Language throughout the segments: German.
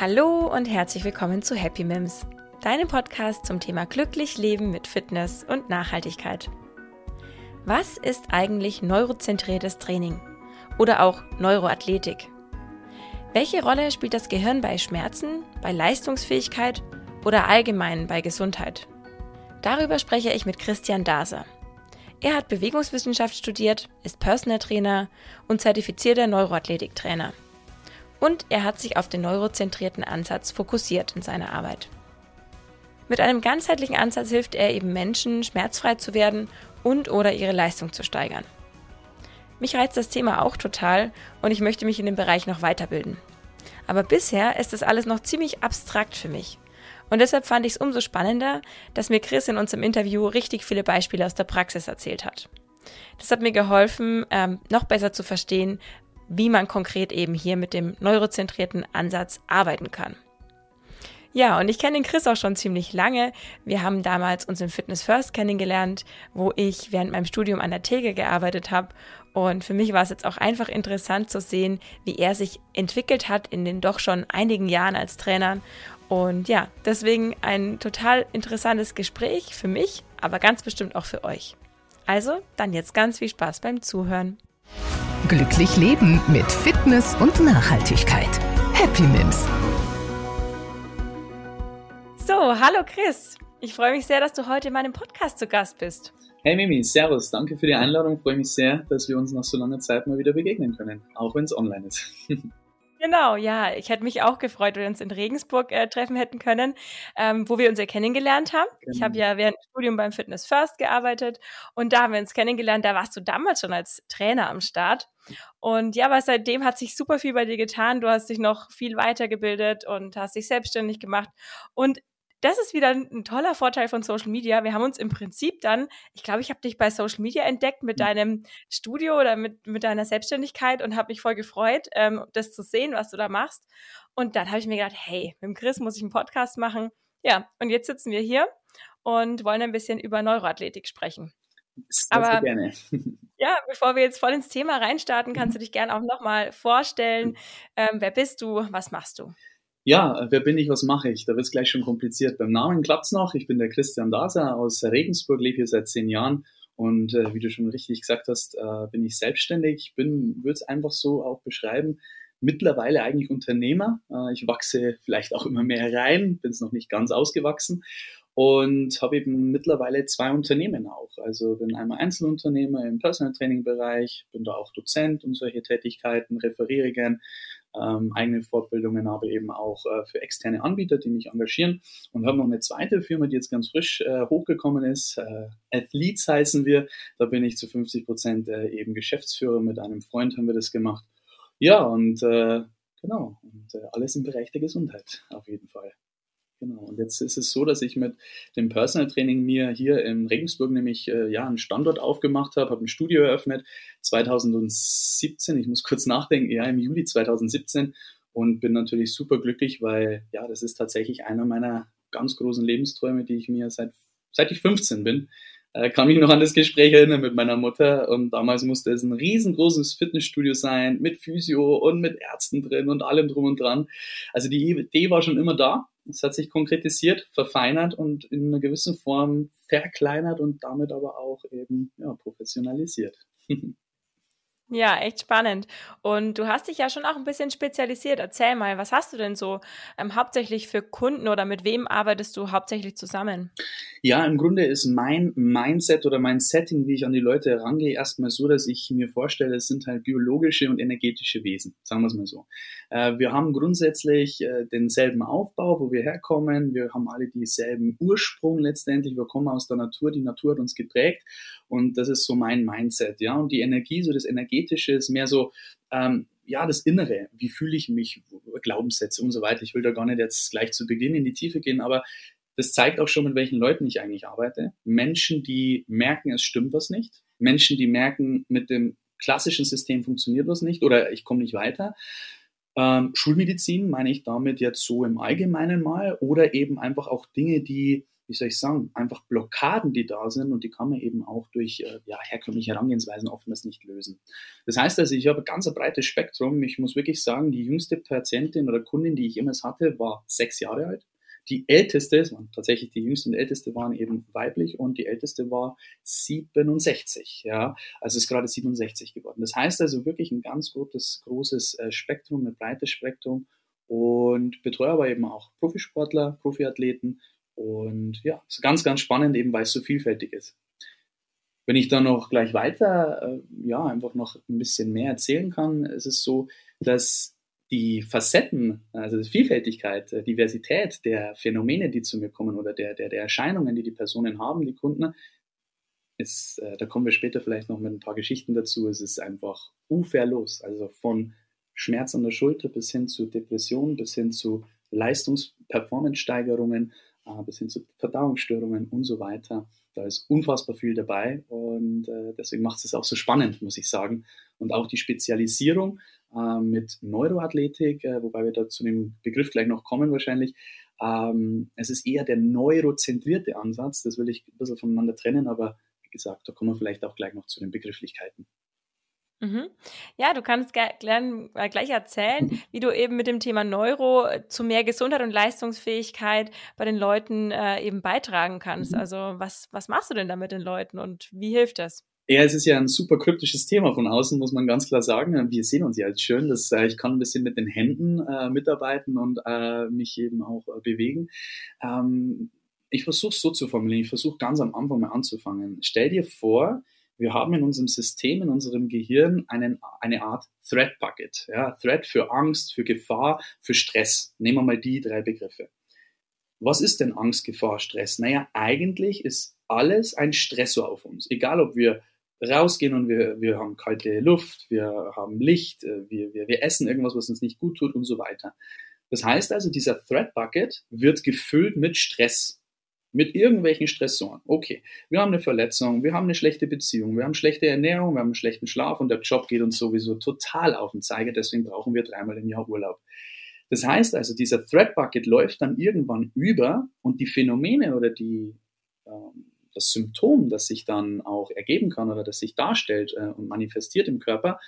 Hallo und herzlich willkommen zu Happy Mims, deinem Podcast zum Thema glücklich leben mit Fitness und Nachhaltigkeit. Was ist eigentlich neurozentriertes Training oder auch Neuroathletik? Welche Rolle spielt das Gehirn bei Schmerzen, bei Leistungsfähigkeit oder allgemein bei Gesundheit? Darüber spreche ich mit Christian Daser. Er hat Bewegungswissenschaft studiert, ist Personal Trainer und zertifizierter Neuroathletiktrainer. Und er hat sich auf den neurozentrierten Ansatz fokussiert in seiner Arbeit. Mit einem ganzheitlichen Ansatz hilft er eben Menschen, schmerzfrei zu werden und oder ihre Leistung zu steigern. Mich reizt das Thema auch total und ich möchte mich in dem Bereich noch weiterbilden. Aber bisher ist das alles noch ziemlich abstrakt für mich. Und deshalb fand ich es umso spannender, dass mir Chris in unserem Interview richtig viele Beispiele aus der Praxis erzählt hat. Das hat mir geholfen, ähm, noch besser zu verstehen, wie man konkret eben hier mit dem neurozentrierten Ansatz arbeiten kann. Ja, und ich kenne den Chris auch schon ziemlich lange. Wir haben damals uns im Fitness First kennengelernt, wo ich während meinem Studium an der Theke gearbeitet habe. Und für mich war es jetzt auch einfach interessant zu sehen, wie er sich entwickelt hat in den doch schon einigen Jahren als Trainer. Und ja, deswegen ein total interessantes Gespräch für mich, aber ganz bestimmt auch für euch. Also, dann jetzt ganz viel Spaß beim Zuhören. Glücklich leben mit Fitness und Nachhaltigkeit. Happy Mims. So, hallo Chris. Ich freue mich sehr, dass du heute in meinem Podcast zu Gast bist. Hey Mimi, Servus, danke für die Einladung. Ich freue mich sehr, dass wir uns nach so langer Zeit mal wieder begegnen können, auch wenn es online ist. Genau, ja. Ich hätte mich auch gefreut, wenn wir uns in Regensburg äh, treffen hätten können, ähm, wo wir uns ja kennengelernt haben. Genau. Ich habe ja während dem Studium beim Fitness First gearbeitet und da haben wir uns kennengelernt. Da warst du damals schon als Trainer am Start. Und ja, aber seitdem hat sich super viel bei dir getan. Du hast dich noch viel weitergebildet und hast dich selbstständig gemacht. Und das ist wieder ein toller Vorteil von Social Media. Wir haben uns im Prinzip dann, ich glaube, ich habe dich bei Social Media entdeckt mit mhm. deinem Studio oder mit, mit deiner Selbstständigkeit und habe mich voll gefreut, ähm, das zu sehen, was du da machst. Und dann habe ich mir gedacht, hey, mit dem Chris muss ich einen Podcast machen. Ja, und jetzt sitzen wir hier und wollen ein bisschen über Neuroathletik sprechen. Das Aber gerne. ja, bevor wir jetzt voll ins Thema reinstarten, kannst du dich gerne auch nochmal vorstellen. Ähm, wer bist du? Was machst du? Ja, wer bin ich, was mache ich? Da wird es gleich schon kompliziert. Beim Namen klappt's noch. Ich bin der Christian Daser aus Regensburg, lebe hier seit zehn Jahren und äh, wie du schon richtig gesagt hast, äh, bin ich selbstständig. Bin, würde es einfach so auch beschreiben, mittlerweile eigentlich Unternehmer. Äh, ich wachse vielleicht auch immer mehr rein, bin es noch nicht ganz ausgewachsen und habe eben mittlerweile zwei Unternehmen auch. Also bin einmal Einzelunternehmer im Personal Training Bereich, bin da auch Dozent und solche Tätigkeiten, referiere gern, ähm, eigene Fortbildungen, aber eben auch äh, für externe Anbieter, die mich engagieren. Und habe noch eine zweite Firma, die jetzt ganz frisch äh, hochgekommen ist. Äh, Athletes heißen wir. Da bin ich zu 50 Prozent äh, eben Geschäftsführer. Mit einem Freund haben wir das gemacht. Ja, und äh, genau. Und äh, alles im Bereich der Gesundheit auf jeden Fall. Genau. Und jetzt ist es so, dass ich mit dem Personal Training mir hier in Regensburg nämlich äh, ja einen Standort aufgemacht habe, habe ein Studio eröffnet 2017. Ich muss kurz nachdenken, ja im Juli 2017 und bin natürlich super glücklich, weil ja das ist tatsächlich einer meiner ganz großen Lebensträume, die ich mir seit seit ich 15 bin äh, kann mich noch an das Gespräch erinnern mit meiner Mutter und damals musste es ein riesengroßes Fitnessstudio sein mit Physio und mit Ärzten drin und allem drum und dran. Also die Idee war schon immer da. Es hat sich konkretisiert, verfeinert und in einer gewissen Form verkleinert und damit aber auch eben ja, professionalisiert. Ja, echt spannend. Und du hast dich ja schon auch ein bisschen spezialisiert. Erzähl mal, was hast du denn so ähm, hauptsächlich für Kunden oder mit wem arbeitest du hauptsächlich zusammen? Ja, im Grunde ist mein Mindset oder mein Setting, wie ich an die Leute herangehe, erstmal so, dass ich mir vorstelle, es sind halt biologische und energetische Wesen, sagen wir es mal so. Äh, wir haben grundsätzlich äh, denselben Aufbau, wo wir herkommen. Wir haben alle dieselben Ursprung letztendlich. Wir kommen aus der Natur. Die Natur hat uns geprägt. Und das ist so mein Mindset, ja. Und die Energie, so das Energetische ist mehr so, ähm, ja, das Innere. Wie fühle ich mich? Glaubenssätze und so weiter. Ich will da gar nicht jetzt gleich zu Beginn in die Tiefe gehen, aber das zeigt auch schon, mit welchen Leuten ich eigentlich arbeite. Menschen, die merken, es stimmt was nicht. Menschen, die merken, mit dem klassischen System funktioniert was nicht oder ich komme nicht weiter. Ähm, Schulmedizin meine ich damit jetzt so im Allgemeinen mal oder eben einfach auch Dinge, die wie soll ich sagen, einfach Blockaden, die da sind und die kann man eben auch durch äh, ja, herkömmliche Herangehensweisen oftmals nicht lösen. Das heißt also, ich habe ein ganz breites Spektrum. Ich muss wirklich sagen, die jüngste Patientin oder Kundin, die ich jemals hatte, war sechs Jahre alt. Die älteste, es waren tatsächlich die jüngste und älteste waren eben weiblich und die älteste war 67, ja, also ist gerade 67 geworden. Das heißt also wirklich ein ganz gutes, großes äh, Spektrum, ein breites Spektrum und betreue aber eben auch Profisportler, Profiathleten und ja, ist ganz, ganz spannend eben, weil es so vielfältig ist. Wenn ich dann noch gleich weiter, äh, ja, einfach noch ein bisschen mehr erzählen kann, ist es so, dass die Facetten, also die Vielfältigkeit, Diversität der Phänomene, die zu mir kommen oder der, der, der Erscheinungen, die die Personen haben, die Kunden, ist, äh, da kommen wir später vielleicht noch mit ein paar Geschichten dazu, es ist einfach uferlos. Also von Schmerz an der Schulter bis hin zu Depressionen, bis hin zu Leistungs-Performance-Steigerungen, bis hin zu Verdauungsstörungen und so weiter. Da ist unfassbar viel dabei und äh, deswegen macht es auch so spannend, muss ich sagen. Und auch die Spezialisierung äh, mit Neuroathletik, äh, wobei wir da zu dem Begriff gleich noch kommen wahrscheinlich. Ähm, es ist eher der neurozentrierte Ansatz, das will ich ein bisschen voneinander trennen, aber wie gesagt, da kommen wir vielleicht auch gleich noch zu den Begrifflichkeiten. Mhm. Ja, du kannst ge äh, gleich erzählen, wie du eben mit dem Thema Neuro zu mehr Gesundheit und Leistungsfähigkeit bei den Leuten äh, eben beitragen kannst. Mhm. Also was, was machst du denn da mit den Leuten und wie hilft das? Ja, es ist ja ein super kryptisches Thema von außen, muss man ganz klar sagen. Wir sehen uns ja jetzt schön, dass äh, ich kann ein bisschen mit den Händen äh, mitarbeiten und äh, mich eben auch äh, bewegen. Ähm, ich versuche es so zu formulieren, ich versuche ganz am Anfang mal anzufangen. Stell dir vor, wir haben in unserem System, in unserem Gehirn einen, eine Art Threat Bucket. Ja, Threat für Angst, für Gefahr, für Stress. Nehmen wir mal die drei Begriffe. Was ist denn Angst, Gefahr, Stress? Naja, eigentlich ist alles ein Stressor auf uns. Egal, ob wir rausgehen und wir, wir haben kalte Luft, wir haben Licht, äh, wir, wir, wir essen irgendwas, was uns nicht gut tut und so weiter. Das heißt also, dieser Threat Bucket wird gefüllt mit Stress mit irgendwelchen Stressoren. Okay, wir haben eine Verletzung, wir haben eine schlechte Beziehung, wir haben schlechte Ernährung, wir haben einen schlechten Schlaf und der Job geht uns sowieso total auf den Zeiger, deswegen brauchen wir dreimal im Jahr Urlaub. Das heißt also, dieser Threat Bucket läuft dann irgendwann über und die Phänomene oder die, ähm, das Symptom, das sich dann auch ergeben kann oder das sich darstellt äh, und manifestiert im Körper,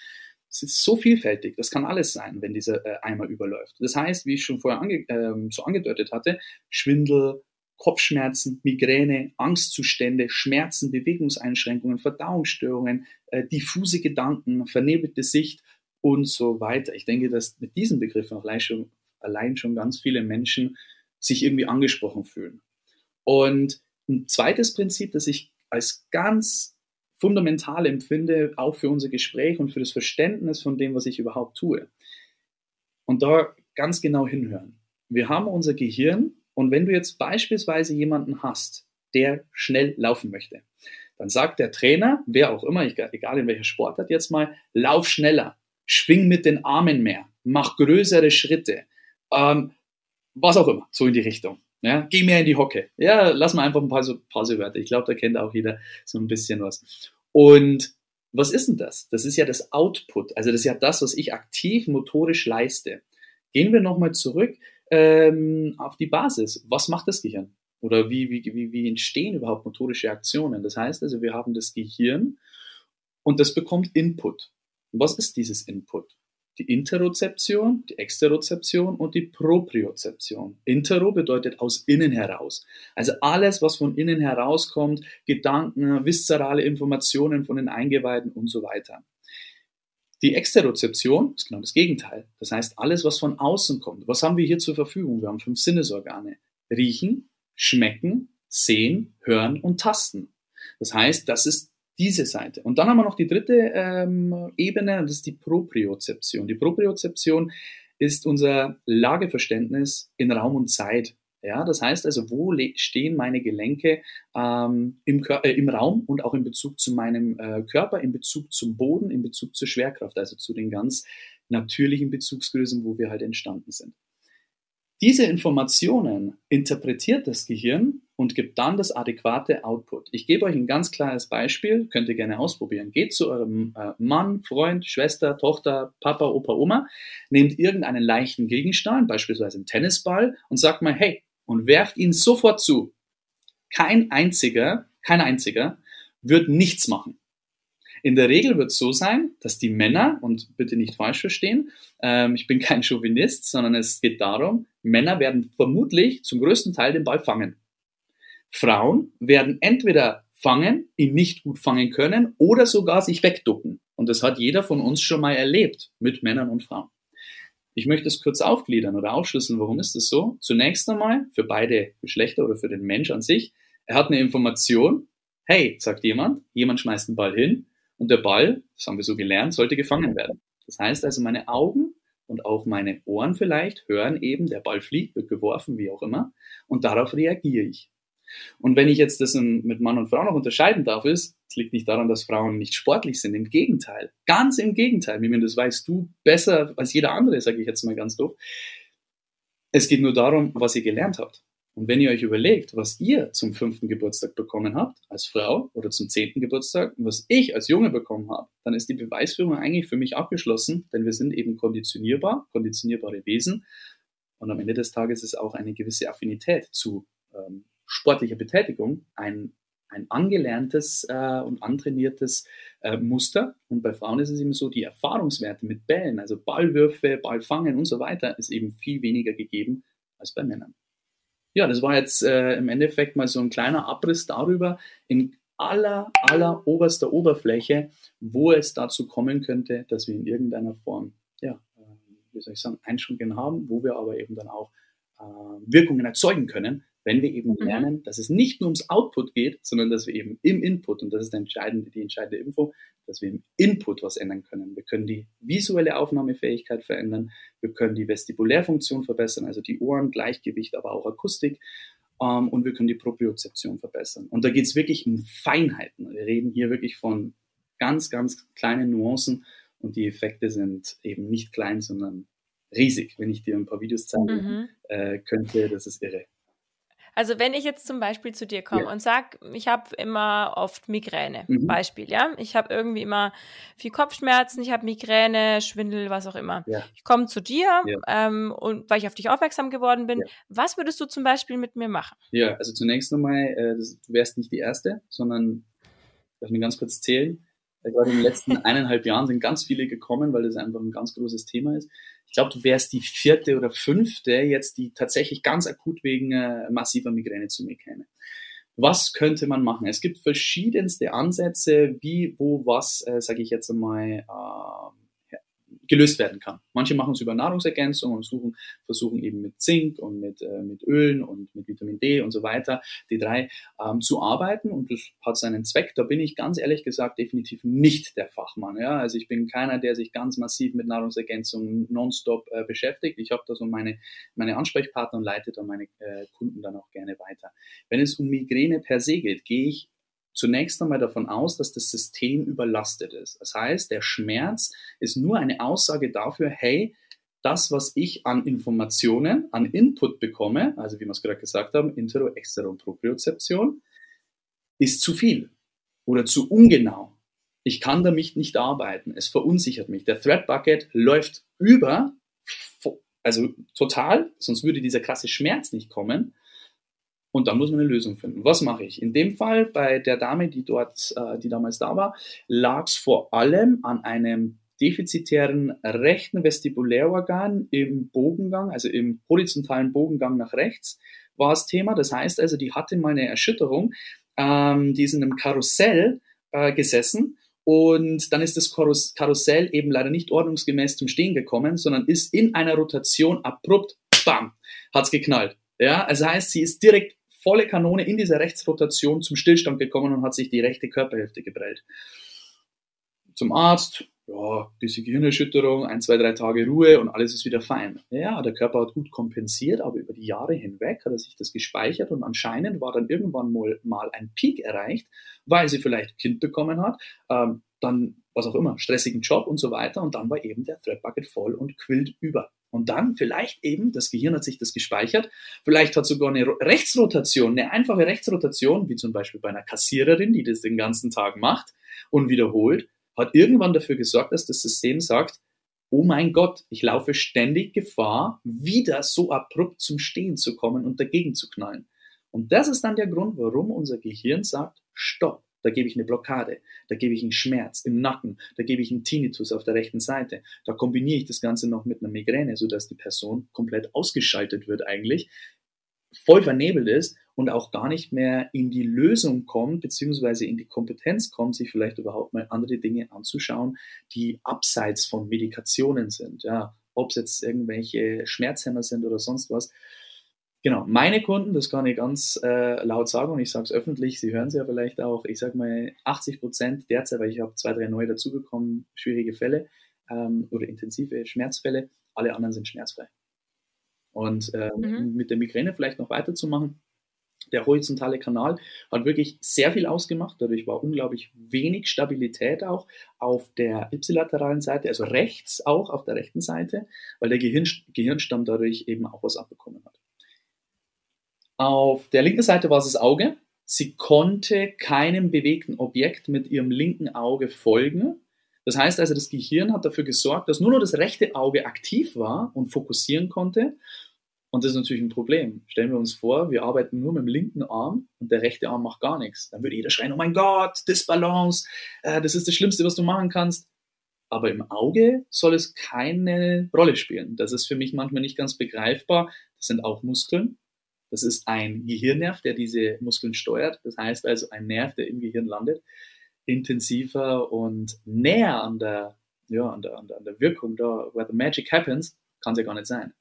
es ist so vielfältig. Das kann alles sein, wenn dieser äh, Eimer überläuft. Das heißt, wie ich schon vorher ange äh, so angedeutet hatte, Schwindel, Kopfschmerzen, Migräne, Angstzustände, Schmerzen, Bewegungseinschränkungen, Verdauungsstörungen, äh, diffuse Gedanken, vernebelte Sicht und so weiter. Ich denke, dass mit diesen Begriffen allein schon, allein schon ganz viele Menschen sich irgendwie angesprochen fühlen. Und ein zweites Prinzip, das ich als ganz fundamental empfinde, auch für unser Gespräch und für das Verständnis von dem, was ich überhaupt tue. Und da ganz genau hinhören. Wir haben unser Gehirn und wenn du jetzt beispielsweise jemanden hast, der schnell laufen möchte, dann sagt der Trainer, wer auch immer, egal in welcher Sportart jetzt mal, lauf schneller, schwing mit den Armen mehr, mach größere Schritte, ähm, was auch immer, so in die Richtung. Ja, geh mehr in die Hocke. Ja, lass mal einfach ein paar Pausewörter. Ich glaube, da kennt auch jeder so ein bisschen was. Und was ist denn das? Das ist ja das Output. Also das ist ja das, was ich aktiv motorisch leiste. Gehen wir nochmal zurück ähm, auf die Basis. Was macht das Gehirn? Oder wie, wie, wie, wie entstehen überhaupt motorische Aktionen? Das heißt also, wir haben das Gehirn und das bekommt Input. Was ist dieses Input? Die Interozeption, die Exterozeption und die Propriozeption. Intero bedeutet aus innen heraus. Also alles, was von innen herauskommt, Gedanken, viszerale Informationen von den Eingeweiden und so weiter. Die Exterozeption ist genau das Gegenteil. Das heißt, alles, was von außen kommt. Was haben wir hier zur Verfügung? Wir haben fünf Sinnesorgane. Riechen, schmecken, sehen, hören und tasten. Das heißt, das ist diese Seite. Und dann haben wir noch die dritte ähm, Ebene, das ist die Propriozeption. Die Propriozeption ist unser Lageverständnis in Raum und Zeit. Ja, das heißt also, wo stehen meine Gelenke ähm, im, äh, im, Raum und auch in Bezug zu meinem äh, Körper, in Bezug zum Boden, in Bezug zur Schwerkraft, also zu den ganz natürlichen Bezugsgrößen, wo wir halt entstanden sind. Diese Informationen interpretiert das Gehirn und gibt dann das adäquate Output. Ich gebe euch ein ganz klares Beispiel, könnt ihr gerne ausprobieren. Geht zu eurem äh, Mann, Freund, Schwester, Tochter, Papa, Opa, Oma, nehmt irgendeinen leichten Gegenstand, beispielsweise einen Tennisball, und sagt mal, hey, und werft ihn sofort zu. kein einziger, kein einziger wird nichts machen. In der Regel wird es so sein, dass die Männer, und bitte nicht falsch verstehen, ähm, ich bin kein Chauvinist, sondern es geht darum, Männer werden vermutlich zum größten Teil den Ball fangen. Frauen werden entweder fangen, ihn nicht gut fangen können oder sogar sich wegducken. Und das hat jeder von uns schon mal erlebt mit Männern und Frauen. Ich möchte es kurz aufgliedern oder aufschlüsseln, warum ist das so? Zunächst einmal für beide Geschlechter oder für den Mensch an sich. Er hat eine Information. Hey, sagt jemand, jemand schmeißt den Ball hin und der Ball, das haben wir so gelernt, sollte gefangen werden. Das heißt also, meine Augen und auch meine Ohren vielleicht hören eben, der Ball fliegt, wird geworfen, wie auch immer, und darauf reagiere ich. Und wenn ich jetzt das mit Mann und Frau noch unterscheiden darf, ist, es liegt nicht daran, dass Frauen nicht sportlich sind. Im Gegenteil. Ganz im Gegenteil. Mimian, das weißt du besser als jeder andere, sage ich jetzt mal ganz doof. Es geht nur darum, was ihr gelernt habt. Und wenn ihr euch überlegt, was ihr zum fünften Geburtstag bekommen habt, als Frau oder zum zehnten Geburtstag, und was ich als Junge bekommen habe, dann ist die Beweisführung eigentlich für mich abgeschlossen, denn wir sind eben konditionierbar, konditionierbare Wesen. Und am Ende des Tages ist auch eine gewisse Affinität zu ähm, sportlicher Betätigung ein, ein angelerntes äh, und antrainiertes äh, Muster. Und bei Frauen ist es eben so, die Erfahrungswerte mit Bällen, also Ballwürfe, Ballfangen und so weiter, ist eben viel weniger gegeben als bei Männern. Ja, das war jetzt äh, im Endeffekt mal so ein kleiner Abriss darüber, in aller, aller oberster Oberfläche, wo es dazu kommen könnte, dass wir in irgendeiner Form, ja, äh, wie soll ich sagen, Einschränkungen haben, wo wir aber eben dann auch äh, Wirkungen erzeugen können, wenn wir eben mhm. lernen, dass es nicht nur ums Output geht, sondern dass wir eben im Input, und das ist entscheidende, die entscheidende Info, dass wir im Input was ändern können. Wir können die visuelle Aufnahmefähigkeit verändern, wir können die Vestibulärfunktion verbessern, also die Ohren, Gleichgewicht, aber auch Akustik, ähm, und wir können die Propriozeption verbessern. Und da geht es wirklich um Feinheiten. Wir reden hier wirklich von ganz, ganz kleinen Nuancen und die Effekte sind eben nicht klein, sondern riesig. Wenn ich dir ein paar Videos zeigen mhm. äh, könnte, das ist irre. Also wenn ich jetzt zum Beispiel zu dir komme ja. und sag, ich habe immer oft Migräne, mhm. Beispiel, ja, ich habe irgendwie immer viel Kopfschmerzen, ich habe Migräne, Schwindel, was auch immer. Ja. Ich komme zu dir ja. ähm, und weil ich auf dich aufmerksam geworden bin, was würdest du zum Beispiel mit mir machen? Ja, also zunächst nochmal, äh, du wärst nicht die Erste, sondern lass mich ganz kurz zählen. Gerade in den letzten eineinhalb Jahren sind ganz viele gekommen, weil das einfach ein ganz großes Thema ist ich glaube, du wärst die vierte oder fünfte jetzt, die tatsächlich ganz akut wegen äh, massiver Migräne zu mir käme. Was könnte man machen? Es gibt verschiedenste Ansätze, wie, wo, was, äh, sage ich jetzt einmal, äh, gelöst werden kann. Manche machen es über Nahrungsergänzung und suchen, versuchen eben mit Zink und mit, äh, mit Ölen und mit Vitamin D und so weiter, D3, ähm, zu arbeiten und das hat seinen Zweck. Da bin ich ganz ehrlich gesagt definitiv nicht der Fachmann. Ja? Also ich bin keiner, der sich ganz massiv mit Nahrungsergänzung nonstop äh, beschäftigt. Ich habe da so meine, meine Ansprechpartner und leite da meine äh, Kunden dann auch gerne weiter. Wenn es um Migräne per se geht, gehe ich zunächst einmal davon aus, dass das System überlastet ist. Das heißt, der Schmerz ist nur eine Aussage dafür, hey, das, was ich an Informationen, an Input bekomme, also wie wir es gerade gesagt haben, Intero, Extero und Propriozeption, ist zu viel oder zu ungenau. Ich kann damit nicht arbeiten. Es verunsichert mich. Der Thread Bucket läuft über, also total, sonst würde dieser krasse Schmerz nicht kommen. Und dann muss man eine Lösung finden. Was mache ich? In dem Fall bei der Dame, die dort, äh, die damals da war, lag es vor allem an einem defizitären rechten Vestibulärorgan im Bogengang, also im horizontalen Bogengang nach rechts, war das Thema. Das heißt also, die hatte mal eine Erschütterung, ähm, die ist in einem Karussell äh, gesessen und dann ist das Karussell eben leider nicht ordnungsgemäß zum Stehen gekommen, sondern ist in einer Rotation abrupt, bam, hat's geknallt. Ja, also heißt, sie ist direkt volle Kanone in dieser Rechtsrotation zum Stillstand gekommen und hat sich die rechte Körperhälfte geprellt. Zum Arzt, ja, bisschen Gehirnerschütterung, ein, zwei, drei Tage Ruhe und alles ist wieder fein. Ja, der Körper hat gut kompensiert, aber über die Jahre hinweg hat er sich das gespeichert und anscheinend war dann irgendwann mal, mal ein Peak erreicht, weil sie vielleicht Kind bekommen hat, ähm, dann was auch immer, stressigen Job und so weiter und dann war eben der Threadbucket voll und quillt über. Und dann vielleicht eben, das Gehirn hat sich das gespeichert, vielleicht hat sogar eine Rechtsrotation, eine einfache Rechtsrotation, wie zum Beispiel bei einer Kassiererin, die das den ganzen Tag macht und wiederholt, hat irgendwann dafür gesorgt, dass das System sagt, oh mein Gott, ich laufe ständig Gefahr, wieder so abrupt zum Stehen zu kommen und dagegen zu knallen. Und das ist dann der Grund, warum unser Gehirn sagt, stopp. Da gebe ich eine Blockade, da gebe ich einen Schmerz im Nacken, da gebe ich einen Tinnitus auf der rechten Seite. Da kombiniere ich das Ganze noch mit einer Migräne, sodass die Person komplett ausgeschaltet wird eigentlich, voll vernebelt ist und auch gar nicht mehr in die Lösung kommt, beziehungsweise in die Kompetenz kommt, sich vielleicht überhaupt mal andere Dinge anzuschauen, die abseits von Medikationen sind. Ja, ob es jetzt irgendwelche Schmerzhämmer sind oder sonst was. Genau, meine Kunden, das kann ich ganz äh, laut sagen und ich sage es öffentlich, Sie hören es ja vielleicht auch, ich sage mal 80 Prozent derzeit, weil ich habe zwei, drei neue dazubekommen, schwierige Fälle ähm, oder intensive Schmerzfälle, alle anderen sind schmerzfrei. Und äh, mhm. mit der Migräne vielleicht noch weiterzumachen, der horizontale Kanal hat wirklich sehr viel ausgemacht. Dadurch war unglaublich wenig Stabilität auch auf der ipsilateralen Seite, also rechts auch auf der rechten Seite, weil der Gehirn, Gehirnstamm dadurch eben auch was abbekommen hat. Auf der linken Seite war es das Auge. Sie konnte keinem bewegten Objekt mit ihrem linken Auge folgen. Das heißt also, das Gehirn hat dafür gesorgt, dass nur noch das rechte Auge aktiv war und fokussieren konnte. Und das ist natürlich ein Problem. Stellen wir uns vor, wir arbeiten nur mit dem linken Arm und der rechte Arm macht gar nichts. Dann würde jeder schreien, oh mein Gott, Disbalance, äh, das ist das Schlimmste, was du machen kannst. Aber im Auge soll es keine Rolle spielen. Das ist für mich manchmal nicht ganz begreifbar. Das sind auch Muskeln. Das ist ein Gehirnnerv, der diese Muskeln steuert. Das heißt also ein Nerv, der im Gehirn landet, intensiver und näher an der, ja, an der, an der, Wirkung da, where the magic happens, kann es ja gar nicht sein.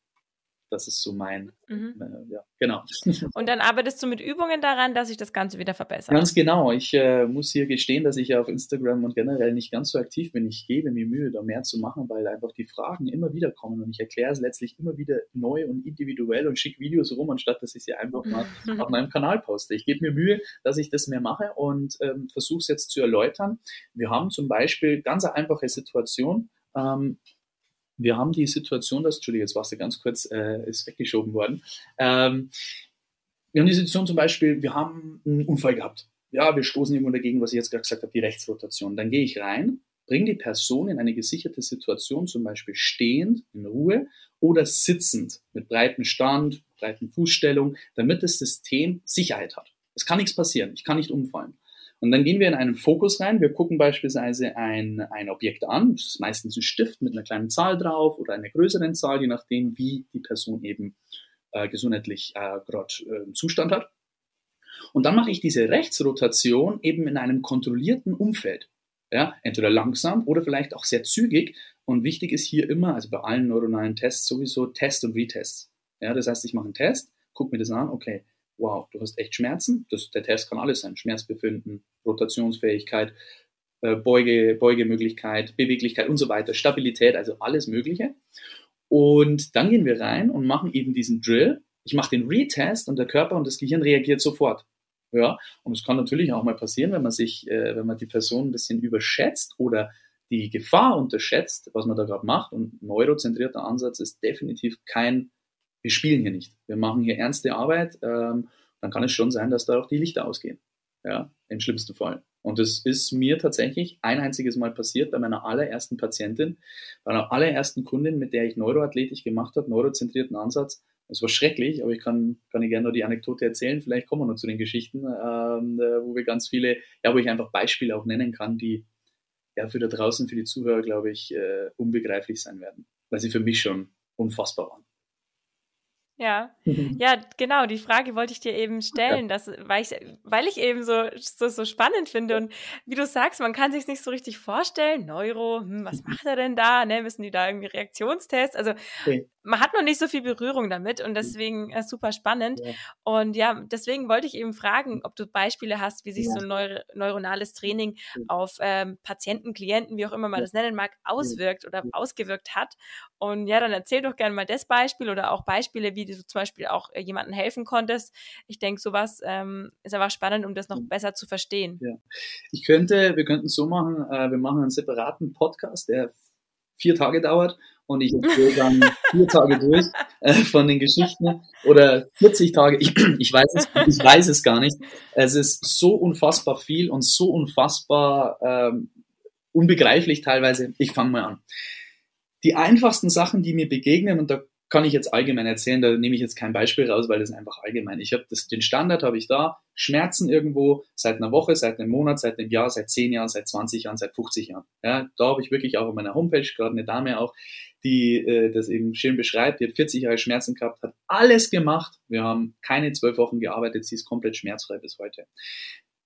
Das ist so mein, mhm. äh, ja, genau. Und dann arbeitest du mit Übungen daran, dass sich das Ganze wieder verbessert. Ganz genau. Ich äh, muss hier gestehen, dass ich auf Instagram und generell nicht ganz so aktiv bin. Ich gebe mir Mühe, da mehr zu machen, weil einfach die Fragen immer wieder kommen und ich erkläre es letztlich immer wieder neu und individuell und schicke Videos rum, anstatt dass ich sie einfach mal auf meinem Kanal poste. Ich gebe mir Mühe, dass ich das mehr mache und ähm, versuche es jetzt zu erläutern. Wir haben zum Beispiel ganz eine einfache Situation. Ähm, wir haben die Situation, dass, Entschuldigung, jetzt warst du ganz kurz, äh, ist weggeschoben worden. Ähm, wir haben die Situation zum Beispiel, wir haben einen Unfall gehabt. Ja, wir stoßen irgendwo dagegen, was ich jetzt gerade gesagt habe, die Rechtsrotation. Dann gehe ich rein, bringe die Person in eine gesicherte Situation, zum Beispiel stehend, in Ruhe oder sitzend, mit breiten Stand, breiten Fußstellung, damit das System Sicherheit hat. Es kann nichts passieren, ich kann nicht umfallen. Und dann gehen wir in einen Fokus rein. Wir gucken beispielsweise ein, ein Objekt an. Das ist meistens ein Stift mit einer kleinen Zahl drauf oder einer größeren Zahl, je nachdem, wie die Person eben äh, gesundheitlich äh, gerade äh, Zustand hat. Und dann mache ich diese Rechtsrotation eben in einem kontrollierten Umfeld. Ja, entweder langsam oder vielleicht auch sehr zügig. Und wichtig ist hier immer, also bei allen neuronalen Tests sowieso Test und Retest. Ja, das heißt, ich mache einen Test, gucke mir das an, okay, wow, du hast echt Schmerzen. Das, der Test kann alles sein. Schmerzbefinden, Rotationsfähigkeit, äh, Beuge, Beugemöglichkeit, Beweglichkeit und so weiter, Stabilität, also alles Mögliche. Und dann gehen wir rein und machen eben diesen Drill. Ich mache den Retest und der Körper und das Gehirn reagiert sofort. Ja, und es kann natürlich auch mal passieren, wenn man sich, äh, wenn man die Person ein bisschen überschätzt oder die Gefahr unterschätzt, was man da gerade macht. Und neurozentrierter Ansatz ist definitiv kein wir spielen hier nicht. Wir machen hier ernste Arbeit. Ähm, dann kann es schon sein, dass da auch die Lichter ausgehen. Ja, im schlimmsten Fall. Und das ist mir tatsächlich ein einziges Mal passiert bei meiner allerersten Patientin, bei meiner allerersten Kundin, mit der ich Neuroathletik gemacht habe, neurozentrierten Ansatz. Es war schrecklich, aber ich kann, kann ich gerne noch die Anekdote erzählen. Vielleicht kommen wir noch zu den Geschichten, ähm, wo wir ganz viele, ja, wo ich einfach Beispiele auch nennen kann, die ja für da draußen, für die Zuhörer, glaube ich, äh, unbegreiflich sein werden, weil sie für mich schon unfassbar waren. Ja, mhm. ja, genau. Die Frage wollte ich dir eben stellen, dass, weil, ich, weil ich eben so, so, so spannend finde. Und wie du sagst, man kann sich nicht so richtig vorstellen. Neuro, hm, was mhm. macht er denn da? Ne, müssen die da irgendwie Reaktionstests? Also man hat noch nicht so viel Berührung damit und mhm. deswegen äh, super spannend. Ja. Und ja, deswegen wollte ich eben fragen, ob du Beispiele hast, wie sich ja. so ein neur neuronales Training ja. auf ähm, Patienten, Klienten, wie auch immer man das nennen mag, auswirkt oder ausgewirkt hat. Und ja, dann erzähl doch gerne mal das Beispiel oder auch Beispiele, wie du zum Beispiel auch äh, jemandem helfen konntest. Ich denke, sowas ähm, ist einfach spannend, um das noch besser zu verstehen. Ja. Ich könnte, wir könnten es so machen, äh, wir machen einen separaten Podcast, der vier Tage dauert und ich erzähle dann vier Tage durch äh, von den Geschichten oder 40 Tage. Ich, ich, weiß es, ich weiß es gar nicht. Es ist so unfassbar viel und so unfassbar ähm, unbegreiflich teilweise. Ich fange mal an. Die einfachsten Sachen, die mir begegnen, und da kann ich jetzt allgemein erzählen, da nehme ich jetzt kein Beispiel raus, weil das ist einfach allgemein. Ich habe den Standard habe ich da, Schmerzen irgendwo seit einer Woche, seit einem Monat, seit einem Jahr, seit zehn Jahren, seit 20 Jahren, seit 50 Jahren. Ja, da habe ich wirklich auch auf meiner Homepage gerade eine Dame auch, die äh, das eben schön beschreibt. Die hat 40 Jahre Schmerzen gehabt, hat alles gemacht. Wir haben keine zwölf Wochen gearbeitet, sie ist komplett schmerzfrei bis heute.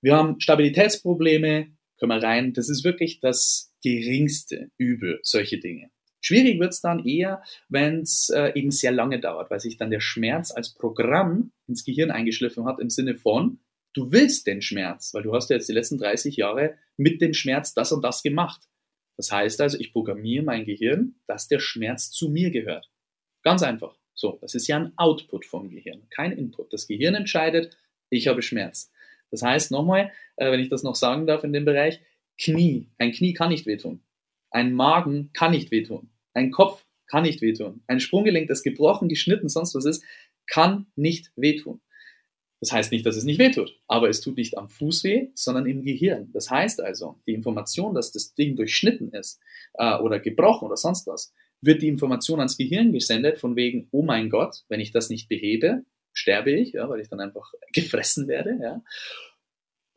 Wir haben Stabilitätsprobleme, können wir rein. Das ist wirklich das geringste Übel, solche Dinge. Schwierig wird es dann eher, wenn es äh, eben sehr lange dauert, weil sich dann der Schmerz als Programm ins Gehirn eingeschliffen hat im Sinne von, du willst den Schmerz, weil du hast ja jetzt die letzten 30 Jahre mit dem Schmerz das und das gemacht. Das heißt also, ich programmiere mein Gehirn, dass der Schmerz zu mir gehört. Ganz einfach. So, das ist ja ein Output vom Gehirn, kein Input. Das Gehirn entscheidet, ich habe Schmerz. Das heißt nochmal, äh, wenn ich das noch sagen darf in dem Bereich, Knie. Ein Knie kann nicht wehtun. Ein Magen kann nicht wehtun. Ein Kopf kann nicht wehtun. Ein Sprunggelenk, das gebrochen, geschnitten, sonst was ist, kann nicht wehtun. Das heißt nicht, dass es nicht wehtut, aber es tut nicht am Fuß weh, sondern im Gehirn. Das heißt also, die Information, dass das Ding durchschnitten ist äh, oder gebrochen oder sonst was, wird die Information ans Gehirn gesendet von wegen, oh mein Gott, wenn ich das nicht behebe, sterbe ich, ja, weil ich dann einfach gefressen werde. Ja.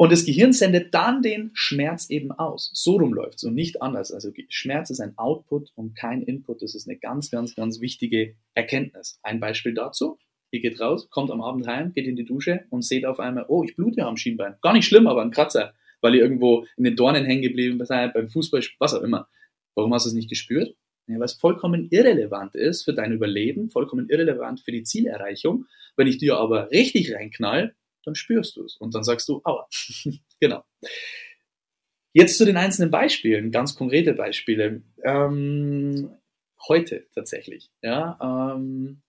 Und das Gehirn sendet dann den Schmerz eben aus. So rum läuft's und nicht anders. Also Schmerz ist ein Output und kein Input. Das ist eine ganz, ganz, ganz wichtige Erkenntnis. Ein Beispiel dazu. Ihr geht raus, kommt am Abend heim, geht in die Dusche und seht auf einmal, oh, ich blute am Schienbein. Gar nicht schlimm, aber ein Kratzer, weil ihr irgendwo in den Dornen hängen geblieben seid, beim Fußball, was auch immer. Warum hast du es nicht gespürt? Ja, weil es vollkommen irrelevant ist für dein Überleben, vollkommen irrelevant für die Zielerreichung. Wenn ich dir aber richtig reinknall, dann spürst du es und dann sagst du, aua. genau. Jetzt zu den einzelnen Beispielen, ganz konkrete Beispiele. Ähm, heute tatsächlich. Ja, ähm,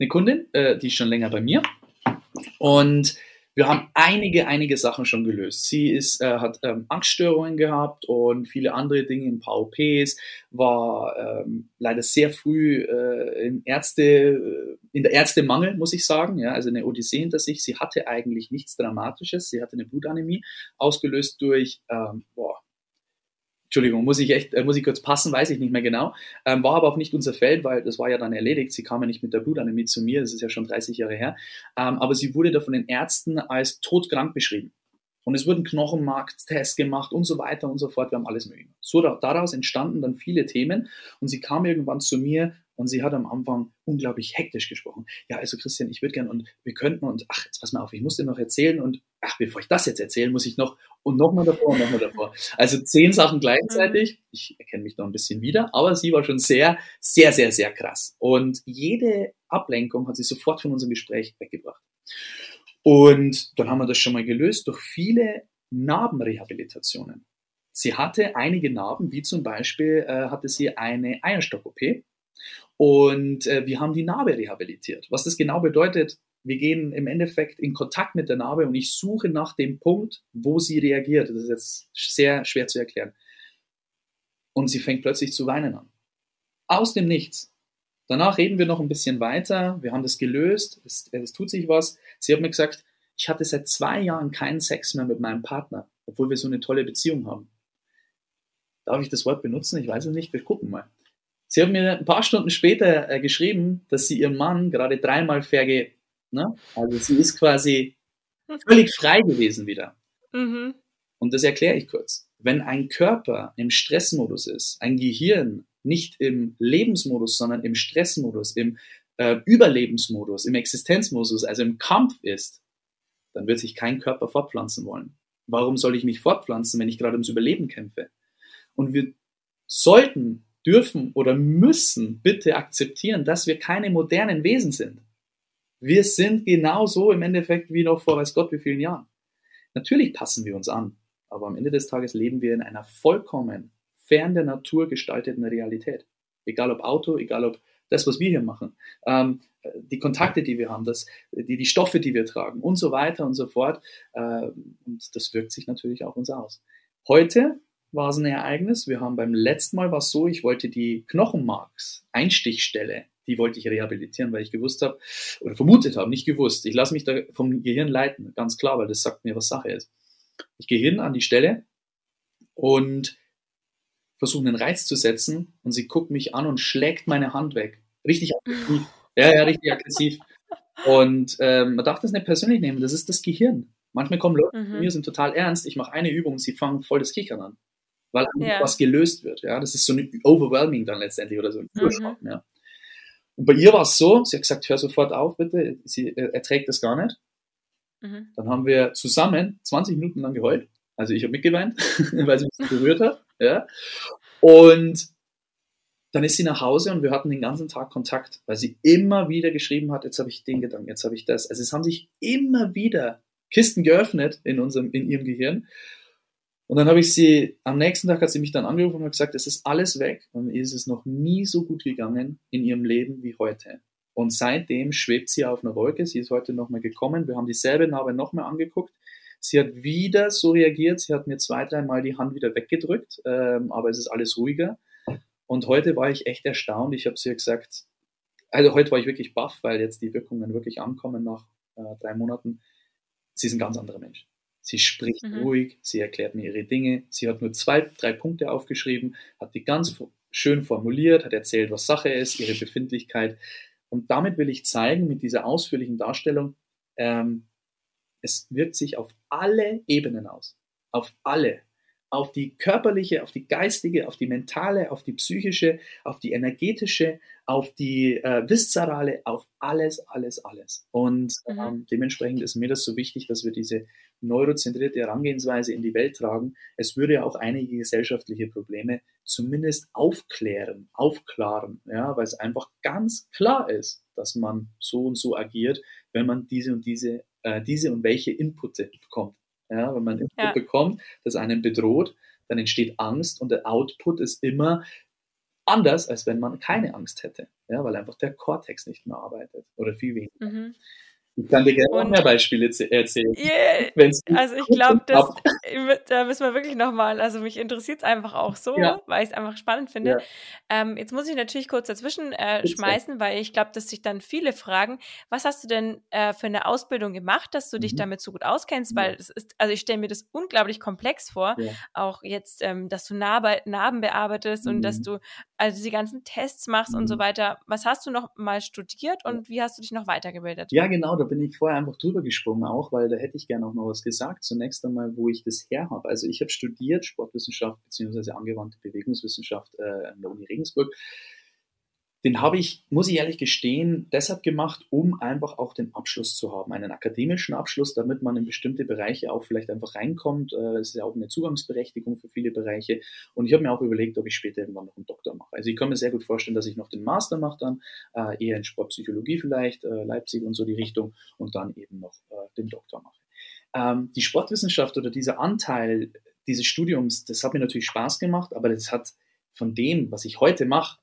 eine Kundin, äh, die ist schon länger bei mir und wir haben einige, einige Sachen schon gelöst. Sie ist, äh, hat ähm, Angststörungen gehabt und viele andere Dinge im OPs, war ähm, leider sehr früh äh, in, Ärzte, äh, in der Ärztemangel, muss ich sagen. Ja, also eine Odyssee hinter sich. Sie hatte eigentlich nichts Dramatisches. Sie hatte eine Blutanämie, ausgelöst durch ähm, boah, Entschuldigung, muss ich echt, äh, muss ich kurz passen, weiß ich nicht mehr genau. Ähm, war aber auch nicht unser Feld, weil das war ja dann erledigt. Sie kam ja nicht mit der Blutanämie zu mir, das ist ja schon 30 Jahre her. Ähm, aber sie wurde da von den Ärzten als todkrank beschrieben. Und es wurden Knochenmarkttests gemacht und so weiter und so fort. Wir haben alles mögliche. So daraus entstanden dann viele Themen und sie kam irgendwann zu mir und sie hat am Anfang unglaublich hektisch gesprochen. Ja, also Christian, ich würde gerne und wir könnten und ach, jetzt pass mal auf, ich muss dir noch erzählen und ach, bevor ich das jetzt erzähle, muss ich noch und nochmal davor und nochmal davor. Also zehn Sachen gleichzeitig. Mhm. Ich erkenne mich da ein bisschen wieder, aber sie war schon sehr, sehr, sehr, sehr krass. Und jede Ablenkung hat sie sofort von unserem Gespräch weggebracht. Und dann haben wir das schon mal gelöst durch viele Narbenrehabilitationen. Sie hatte einige Narben, wie zum Beispiel äh, hatte sie eine Eierstock-OP und äh, wir haben die Narbe rehabilitiert. Was das genau bedeutet, wir gehen im Endeffekt in Kontakt mit der Narbe und ich suche nach dem Punkt, wo sie reagiert. Das ist jetzt sehr schwer zu erklären. Und sie fängt plötzlich zu weinen an. Aus dem Nichts. Danach reden wir noch ein bisschen weiter. Wir haben das gelöst. Es, es tut sich was. Sie hat mir gesagt, ich hatte seit zwei Jahren keinen Sex mehr mit meinem Partner, obwohl wir so eine tolle Beziehung haben. Darf ich das Wort benutzen? Ich weiß es nicht. Wir gucken mal. Sie hat mir ein paar Stunden später äh, geschrieben, dass sie ihren Mann gerade dreimal verge Ne? Also sie ist quasi völlig frei gewesen wieder. Mhm. Und das erkläre ich kurz. Wenn ein Körper im Stressmodus ist, ein Gehirn nicht im Lebensmodus, sondern im Stressmodus, im äh, Überlebensmodus, im Existenzmodus, also im Kampf ist, dann wird sich kein Körper fortpflanzen wollen. Warum soll ich mich fortpflanzen, wenn ich gerade ums Überleben kämpfe? Und wir sollten, dürfen oder müssen bitte akzeptieren, dass wir keine modernen Wesen sind. Wir sind genauso im Endeffekt wie noch vor weiß Gott wie vielen Jahren. Natürlich passen wir uns an, aber am Ende des Tages leben wir in einer vollkommen fern der Natur gestalteten Realität. Egal ob Auto, egal ob das, was wir hier machen, ähm, die Kontakte, die wir haben, das, die, die Stoffe, die wir tragen und so weiter und so fort. Äh, und das wirkt sich natürlich auch uns aus. Heute war es ein Ereignis. Wir haben beim letzten Mal was so, ich wollte die Knochenmarks, Einstichstelle die wollte ich rehabilitieren, weil ich gewusst habe oder vermutet habe, nicht gewusst. Ich lasse mich da vom Gehirn leiten, ganz klar, weil das sagt mir, was Sache ist. Ich gehe hin an die Stelle und versuche einen Reiz zu setzen und sie guckt mich an und schlägt meine Hand weg. Richtig aggressiv. Ja, ja, richtig aggressiv. Und ähm, man darf das nicht persönlich nehmen, das ist das Gehirn. Manchmal kommen Leute mhm. zu mir, sind total ernst, ich mache eine Übung und sie fangen voll das Kichern an. Weil ja. was gelöst wird. Ja? Das ist so ein Overwhelming dann letztendlich oder so ein Überschwang. Mhm. Ja? Und bei ihr war es so, sie hat gesagt, hör sofort auf, bitte, sie äh, erträgt das gar nicht. Mhm. Dann haben wir zusammen 20 Minuten lang geheult. Also ich habe mitgeweint, weil sie mich berührt hat. Ja? Und dann ist sie nach Hause und wir hatten den ganzen Tag Kontakt, weil sie immer wieder geschrieben hat, jetzt habe ich den Gedanken, jetzt habe ich das. Also es haben sich immer wieder Kisten geöffnet in unserem, in ihrem Gehirn. Und dann habe ich sie, am nächsten Tag hat sie mich dann angerufen und hat gesagt, es ist alles weg und ihr ist es noch nie so gut gegangen in ihrem Leben wie heute. Und seitdem schwebt sie auf einer Wolke. Sie ist heute nochmal gekommen. Wir haben dieselbe Narbe nochmal angeguckt. Sie hat wieder so reagiert. Sie hat mir zwei, dreimal die Hand wieder weggedrückt, ähm, aber es ist alles ruhiger. Und heute war ich echt erstaunt. Ich habe sie gesagt, also heute war ich wirklich baff, weil jetzt die Wirkungen wirklich ankommen nach äh, drei Monaten. Sie ist ein ganz anderer Mensch. Sie spricht mhm. ruhig, sie erklärt mir ihre Dinge. Sie hat nur zwei, drei Punkte aufgeschrieben, hat die ganz schön formuliert, hat erzählt, was Sache ist, ihre Befindlichkeit. Und damit will ich zeigen, mit dieser ausführlichen Darstellung, ähm, es wirkt sich auf alle Ebenen aus. Auf alle auf die körperliche, auf die geistige, auf die mentale, auf die psychische, auf die energetische, auf die äh, viszerale, auf alles, alles, alles. Und mhm. ähm, dementsprechend ist mir das so wichtig, dass wir diese neurozentrierte Herangehensweise in die Welt tragen. Es würde auch einige gesellschaftliche Probleme zumindest aufklären, aufklaren, ja, weil es einfach ganz klar ist, dass man so und so agiert, wenn man diese und diese, äh, diese und welche Inputte bekommt. Ja, wenn man Input ja. bekommt, das einen bedroht, dann entsteht Angst und der Output ist immer anders, als wenn man keine Angst hätte, ja, weil einfach der Kortex nicht mehr arbeitet oder viel weniger. Mhm. Ich kann dir gerne noch mehr Beispiele erzählen. Yeah, also ich glaube, da müssen wir wirklich nochmal, also mich interessiert es einfach auch so, ja. weil ich es einfach spannend finde. Ja. Ähm, jetzt muss ich natürlich kurz dazwischen äh, schmeißen, weil ich glaube, dass sich dann viele fragen, was hast du denn äh, für eine Ausbildung gemacht, dass du dich mhm. damit so gut auskennst? Weil es ist, also ich stelle mir das unglaublich komplex vor, ja. auch jetzt, ähm, dass du Narbe, Narben bearbeitest mhm. und dass mhm. du also die ganzen Tests machst mhm. und so mhm. weiter. Was hast du noch mal studiert und wie hast du dich noch weitergebildet? Ja, genau da bin ich vorher einfach drüber gesprungen auch, weil da hätte ich gerne auch noch was gesagt. Zunächst einmal, wo ich das her habe. Also ich habe studiert Sportwissenschaft bzw. angewandte Bewegungswissenschaft äh, an der Uni Regensburg den habe ich, muss ich ehrlich gestehen, deshalb gemacht, um einfach auch den Abschluss zu haben, einen akademischen Abschluss, damit man in bestimmte Bereiche auch vielleicht einfach reinkommt. Äh, es ist ja auch eine Zugangsberechtigung für viele Bereiche. Und ich habe mir auch überlegt, ob ich später irgendwann noch einen Doktor mache. Also ich kann mir sehr gut vorstellen, dass ich noch den Master mache dann, äh, eher in Sportpsychologie vielleicht, äh, Leipzig und so die Richtung, und dann eben noch den Doktor mache. Ähm, die Sportwissenschaft oder dieser Anteil dieses Studiums, das hat mir natürlich Spaß gemacht, aber das hat von dem, was ich heute mache,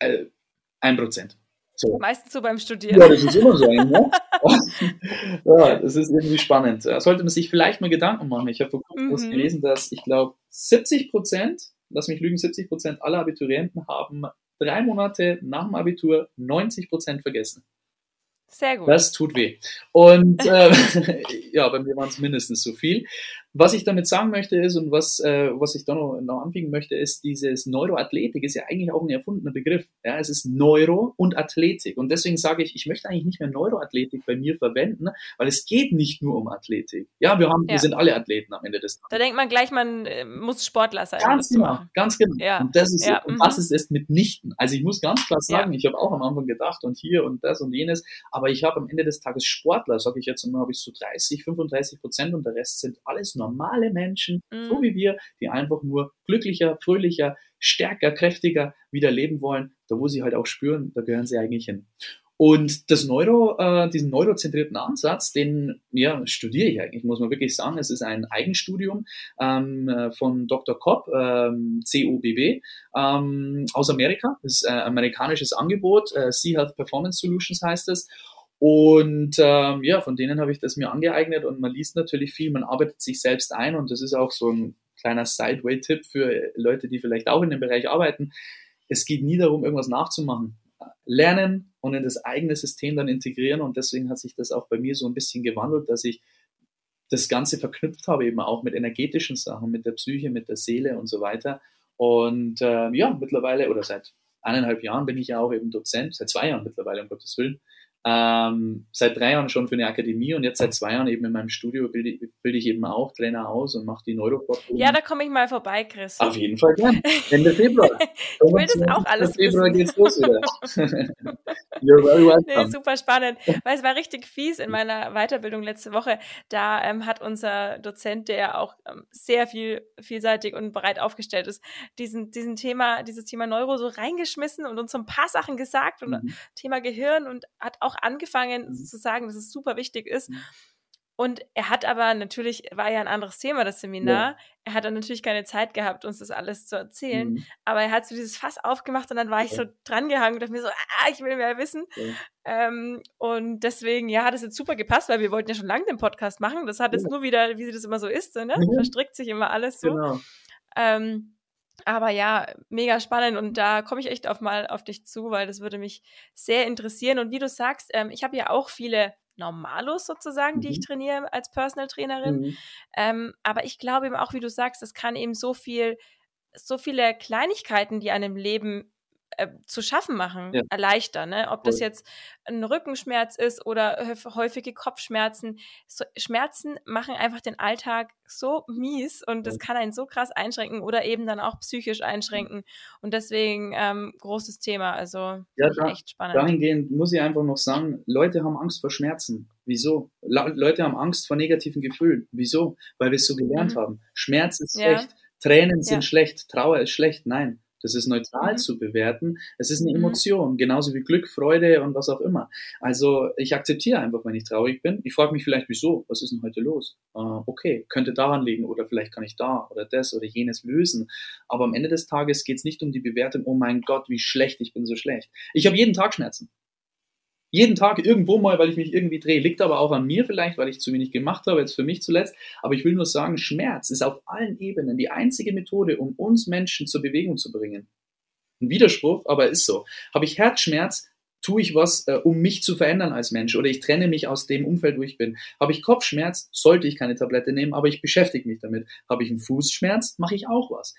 ein Prozent. So. Meistens so beim Studieren. Ja, das ist immer so. Ne? ja, das ist irgendwie spannend. Da sollte man sich vielleicht mal Gedanken machen. Ich habe vor kurzem mhm. gelesen, dass ich glaube 70 Prozent, lass mich lügen, 70 Prozent aller Abiturienten haben drei Monate nach dem Abitur 90 Prozent vergessen. Sehr gut. Das tut weh. Und äh, ja, bei mir waren es mindestens so viel. Was ich damit sagen möchte ist und was, äh, was ich da noch, noch anfügen möchte, ist, dieses Neuroathletik ist ja eigentlich auch ein erfundener Begriff. Ja, es ist Neuro und Athletik. Und deswegen sage ich, ich möchte eigentlich nicht mehr Neuroathletik bei mir verwenden, weil es geht nicht nur um Athletik. Ja, wir haben, ja. wir sind alle Athleten am Ende des Tages. Da denkt man gleich, man äh, muss Sportler sein. Ganz genau, ganz genau. Ja. Und das ist, ja. und das mhm. ist es mitnichten. Also ich muss ganz klar sagen, ich habe auch am Anfang gedacht und hier und das und jenes, aber ich habe am Ende des Tages Sportler, sage ich jetzt immer, habe ich so 30, 35 Prozent und der Rest sind alles normale Menschen, mhm. so wie wir, die einfach nur glücklicher, fröhlicher, stärker, kräftiger wieder leben wollen, da wo sie halt auch spüren, da gehören sie eigentlich hin. Und das Neuro, äh, diesen neurozentrierten Ansatz, den ja, studiere ich eigentlich, muss man wirklich sagen. Es ist ein Eigenstudium ähm, äh, von Dr. Cobb, ähm, COBB, ähm, aus Amerika. Das ist ein amerikanisches Angebot. Äh, C-Health Performance Solutions heißt es. Und ähm, ja, von denen habe ich das mir angeeignet und man liest natürlich viel, man arbeitet sich selbst ein und das ist auch so ein kleiner Sideway-Tipp für Leute, die vielleicht auch in dem Bereich arbeiten. Es geht nie darum, irgendwas nachzumachen. Lernen und in das eigene System dann integrieren und deswegen hat sich das auch bei mir so ein bisschen gewandelt, dass ich das Ganze verknüpft habe, eben auch mit energetischen Sachen, mit der Psyche, mit der Seele und so weiter. Und ähm, ja, mittlerweile oder seit eineinhalb Jahren bin ich ja auch eben Dozent, seit zwei Jahren mittlerweile, um Gottes Willen. Ähm, seit drei Jahren schon für eine Akademie und jetzt seit zwei Jahren eben in meinem Studio bilde, bilde ich eben auch Trainer aus und mache die Neurofortbildung. Ja, da komme ich mal vorbei, Chris. Auf jeden Fall gern. Ende Februar. ich will das auch alles Ende Februar wissen. geht's los wieder. You're very welcome. Nee, super spannend. Weil es war richtig fies in meiner Weiterbildung letzte Woche. Da ähm, hat unser Dozent, der ja auch ähm, sehr viel vielseitig und breit aufgestellt ist, diesen, diesen Thema, dieses Thema Neuro so reingeschmissen und uns so ein paar Sachen gesagt und Mhm. Thema Gehirn und hat auch angefangen Mhm. zu sagen, dass es super wichtig ist. Mhm. Und er hat aber natürlich, war ja ein anderes Thema, das Seminar. Er hat dann natürlich keine Zeit gehabt, uns das alles zu erzählen. Mhm. Aber er hat so dieses Fass aufgemacht und dann war ich so drangehangen und dachte mir so, ah, ich will mehr wissen. Ja. Ähm, und deswegen, ja, hat es jetzt super gepasst, weil wir wollten ja schon lange den Podcast machen. Das hat jetzt Ja. nur wieder, wie das immer so ist, so, ne? Mhm. verstrickt sich immer alles so. Genau. Ähm, aber ja, mega spannend und da komme ich echt auf mal auf dich zu, weil das würde mich sehr interessieren. Und wie du sagst, ähm, ich habe ja auch viele Normalos sozusagen, die ich Mhm. trainiere als Personal Trainerin. Mhm. Ähm, aber ich glaube eben auch, wie du sagst, es kann eben so viel, so viele Kleinigkeiten, die einem Leben äh, zu schaffen machen, Ja. erleichtern. Ne? Ob das Voll. jetzt ein Rückenschmerz ist oder häuf- häufige Kopfschmerzen. So, Schmerzen machen einfach den Alltag so mies und das Ja. kann einen so krass einschränken oder eben dann auch psychisch einschränken. Und deswegen ähm, großes Thema. Also Ja, da- echt spannend. Dahingehend muss ich einfach noch sagen, Leute haben Angst vor Schmerzen. Wieso? La Leute haben Angst vor negativen Gefühlen. Wieso? Weil wir es so gelernt Mhm. haben. Schmerz ist schlecht, Tränen sind schlecht, Trauer ist schlecht. Nein, das ist neutral Mhm. zu bewerten. Es ist eine Mhm. Emotion, genauso wie Glück, Freude und was auch immer. Also ich akzeptiere einfach, wenn ich traurig bin. Ich frage mich vielleicht, wieso? Was ist denn heute los? Äh, okay, könnte daran liegen oder vielleicht kann ich da oder das oder jenes lösen. Aber am Ende des Tages geht es nicht um die Bewertung, oh mein Gott, wie schlecht, ich bin so schlecht. Ich habe jeden Tag Schmerzen. Jeden Tag irgendwo mal, weil ich mich irgendwie drehe. Liegt aber auch an mir vielleicht, weil ich zu wenig gemacht habe, jetzt für mich zuletzt. Aber ich will nur sagen, Schmerz ist auf allen Ebenen die einzige Methode, um uns Menschen zur Bewegung zu bringen. Ein Widerspruch, aber ist so. Habe ich Herzschmerz, tue ich was, äh, um mich zu verändern als Mensch oder ich trenne mich aus dem Umfeld, wo ich bin. Habe ich Kopfschmerz, sollte ich keine Tablette nehmen, aber ich beschäftige mich damit. Habe ich einen Fußschmerz, mache ich auch was.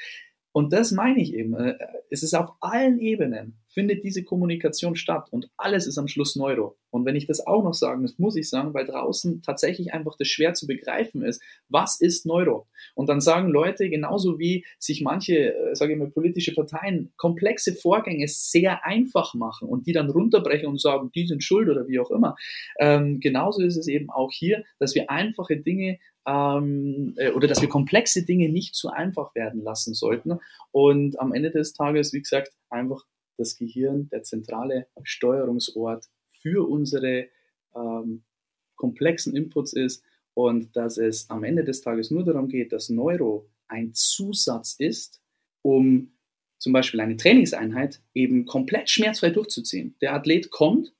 Und das meine ich eben. Äh, Es ist auf allen Ebenen findet diese Kommunikation statt und alles ist am Schluss Neuro. Und wenn ich das auch noch sagen muss, muss ich sagen, weil draußen tatsächlich einfach das schwer zu begreifen ist, was ist Neuro? Und dann sagen Leute, genauso wie sich manche, äh, sage ich mal, politische Parteien komplexe Vorgänge sehr einfach machen und die dann runterbrechen und sagen, die sind schuld oder wie auch immer. Ähm, genauso ist es eben auch hier, dass wir einfache Dinge ähm, äh, oder dass wir komplexe Dinge nicht zu einfach werden lassen sollten. Und am Ende des Tages, wie gesagt, einfach das Gehirn der zentrale Steuerungsort für unsere ähm, komplexen Inputs ist und dass es am Ende des Tages nur darum geht, dass Neuro ein Zusatz ist, um zum Beispiel eine Trainingseinheit eben komplett schmerzfrei durchzuziehen. Der Athlet kommt